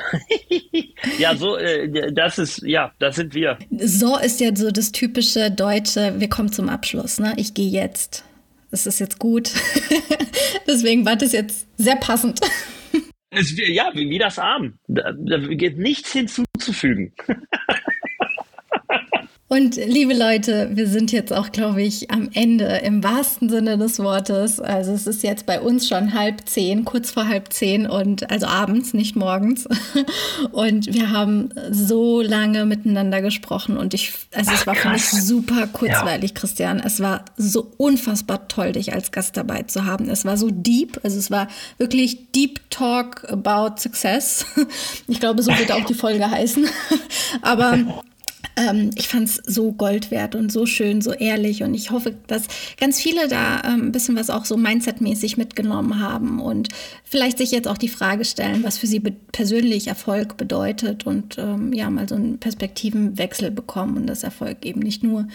S2: ja, so, äh, das ist, ja, das sind wir.
S1: So ist ja so das typische deutsche, wir kommen zum Abschluss, ne? Ich gehe jetzt. Es ist jetzt gut. Deswegen war das jetzt sehr passend.
S2: Es, ja, wie, wie das Arm. Da, da geht nichts hinzuzufügen.
S1: Und liebe Leute, wir sind jetzt auch, glaube ich, am Ende im wahrsten Sinne des Wortes. Also es ist jetzt bei uns schon halb zehn, kurz vor halb zehn und also abends, nicht morgens. Und wir haben so lange miteinander gesprochen und ich, also Ach, es war krass. für mich super kurzweilig, ja. Christian. Es war so unfassbar toll, dich als Gast dabei zu haben. Es war so deep, also es war wirklich Deep Talk about Success. Ich glaube, so wird auch die Folge heißen. Aber ähm, ich fand es so Gold wert und so schön, so ehrlich. Und ich hoffe, dass ganz viele da ähm, ein bisschen was auch so Mindset-mäßig mitgenommen haben und vielleicht sich jetzt auch die Frage stellen, was für sie persönlich Erfolg bedeutet und ähm, ja, mal so einen Perspektivenwechsel bekommen und das Erfolg eben nicht nur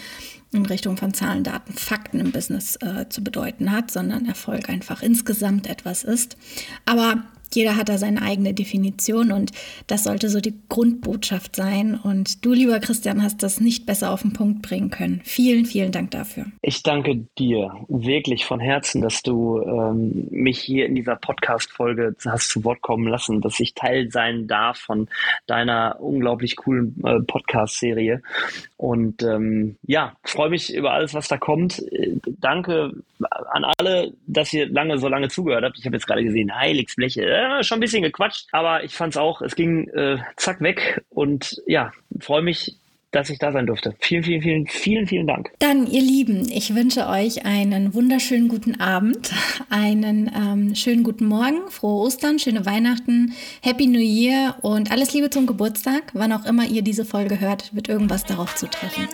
S1: in Richtung von Zahlen, Daten, Fakten im Business äh, zu bedeuten hat, sondern Erfolg einfach insgesamt etwas ist. Aber jeder hat da seine eigene Definition und das sollte so die Grundbotschaft sein. Und du, lieber Christian, hast das nicht besser auf den Punkt bringen können. Vielen, vielen Dank dafür.
S2: Ich danke dir wirklich von Herzen, dass du ähm, mich hier in dieser Podcast-Folge hast zu Wort kommen lassen, dass ich Teil sein darf von deiner unglaublich coolen äh, Podcast-Serie. Und ähm, ja, freue mich über alles, was da kommt. Äh, danke an alle, dass ihr lange so lange zugehört habt. Ich habe jetzt gerade gesehen, Heiligsbleche, äh, schon ein bisschen gequatscht, aber ich fand es auch, es ging äh, zack weg und ja, freue mich, dass ich da sein durfte. Vielen, vielen, vielen, vielen, vielen Dank.
S1: Dann, ihr Lieben, ich wünsche euch einen wunderschönen guten Abend, einen ähm, schönen guten Morgen, frohe Ostern, schöne Weihnachten, Happy New Year und alles Liebe zum Geburtstag. Wann auch immer ihr diese Folge hört, wird irgendwas darauf zutreffen.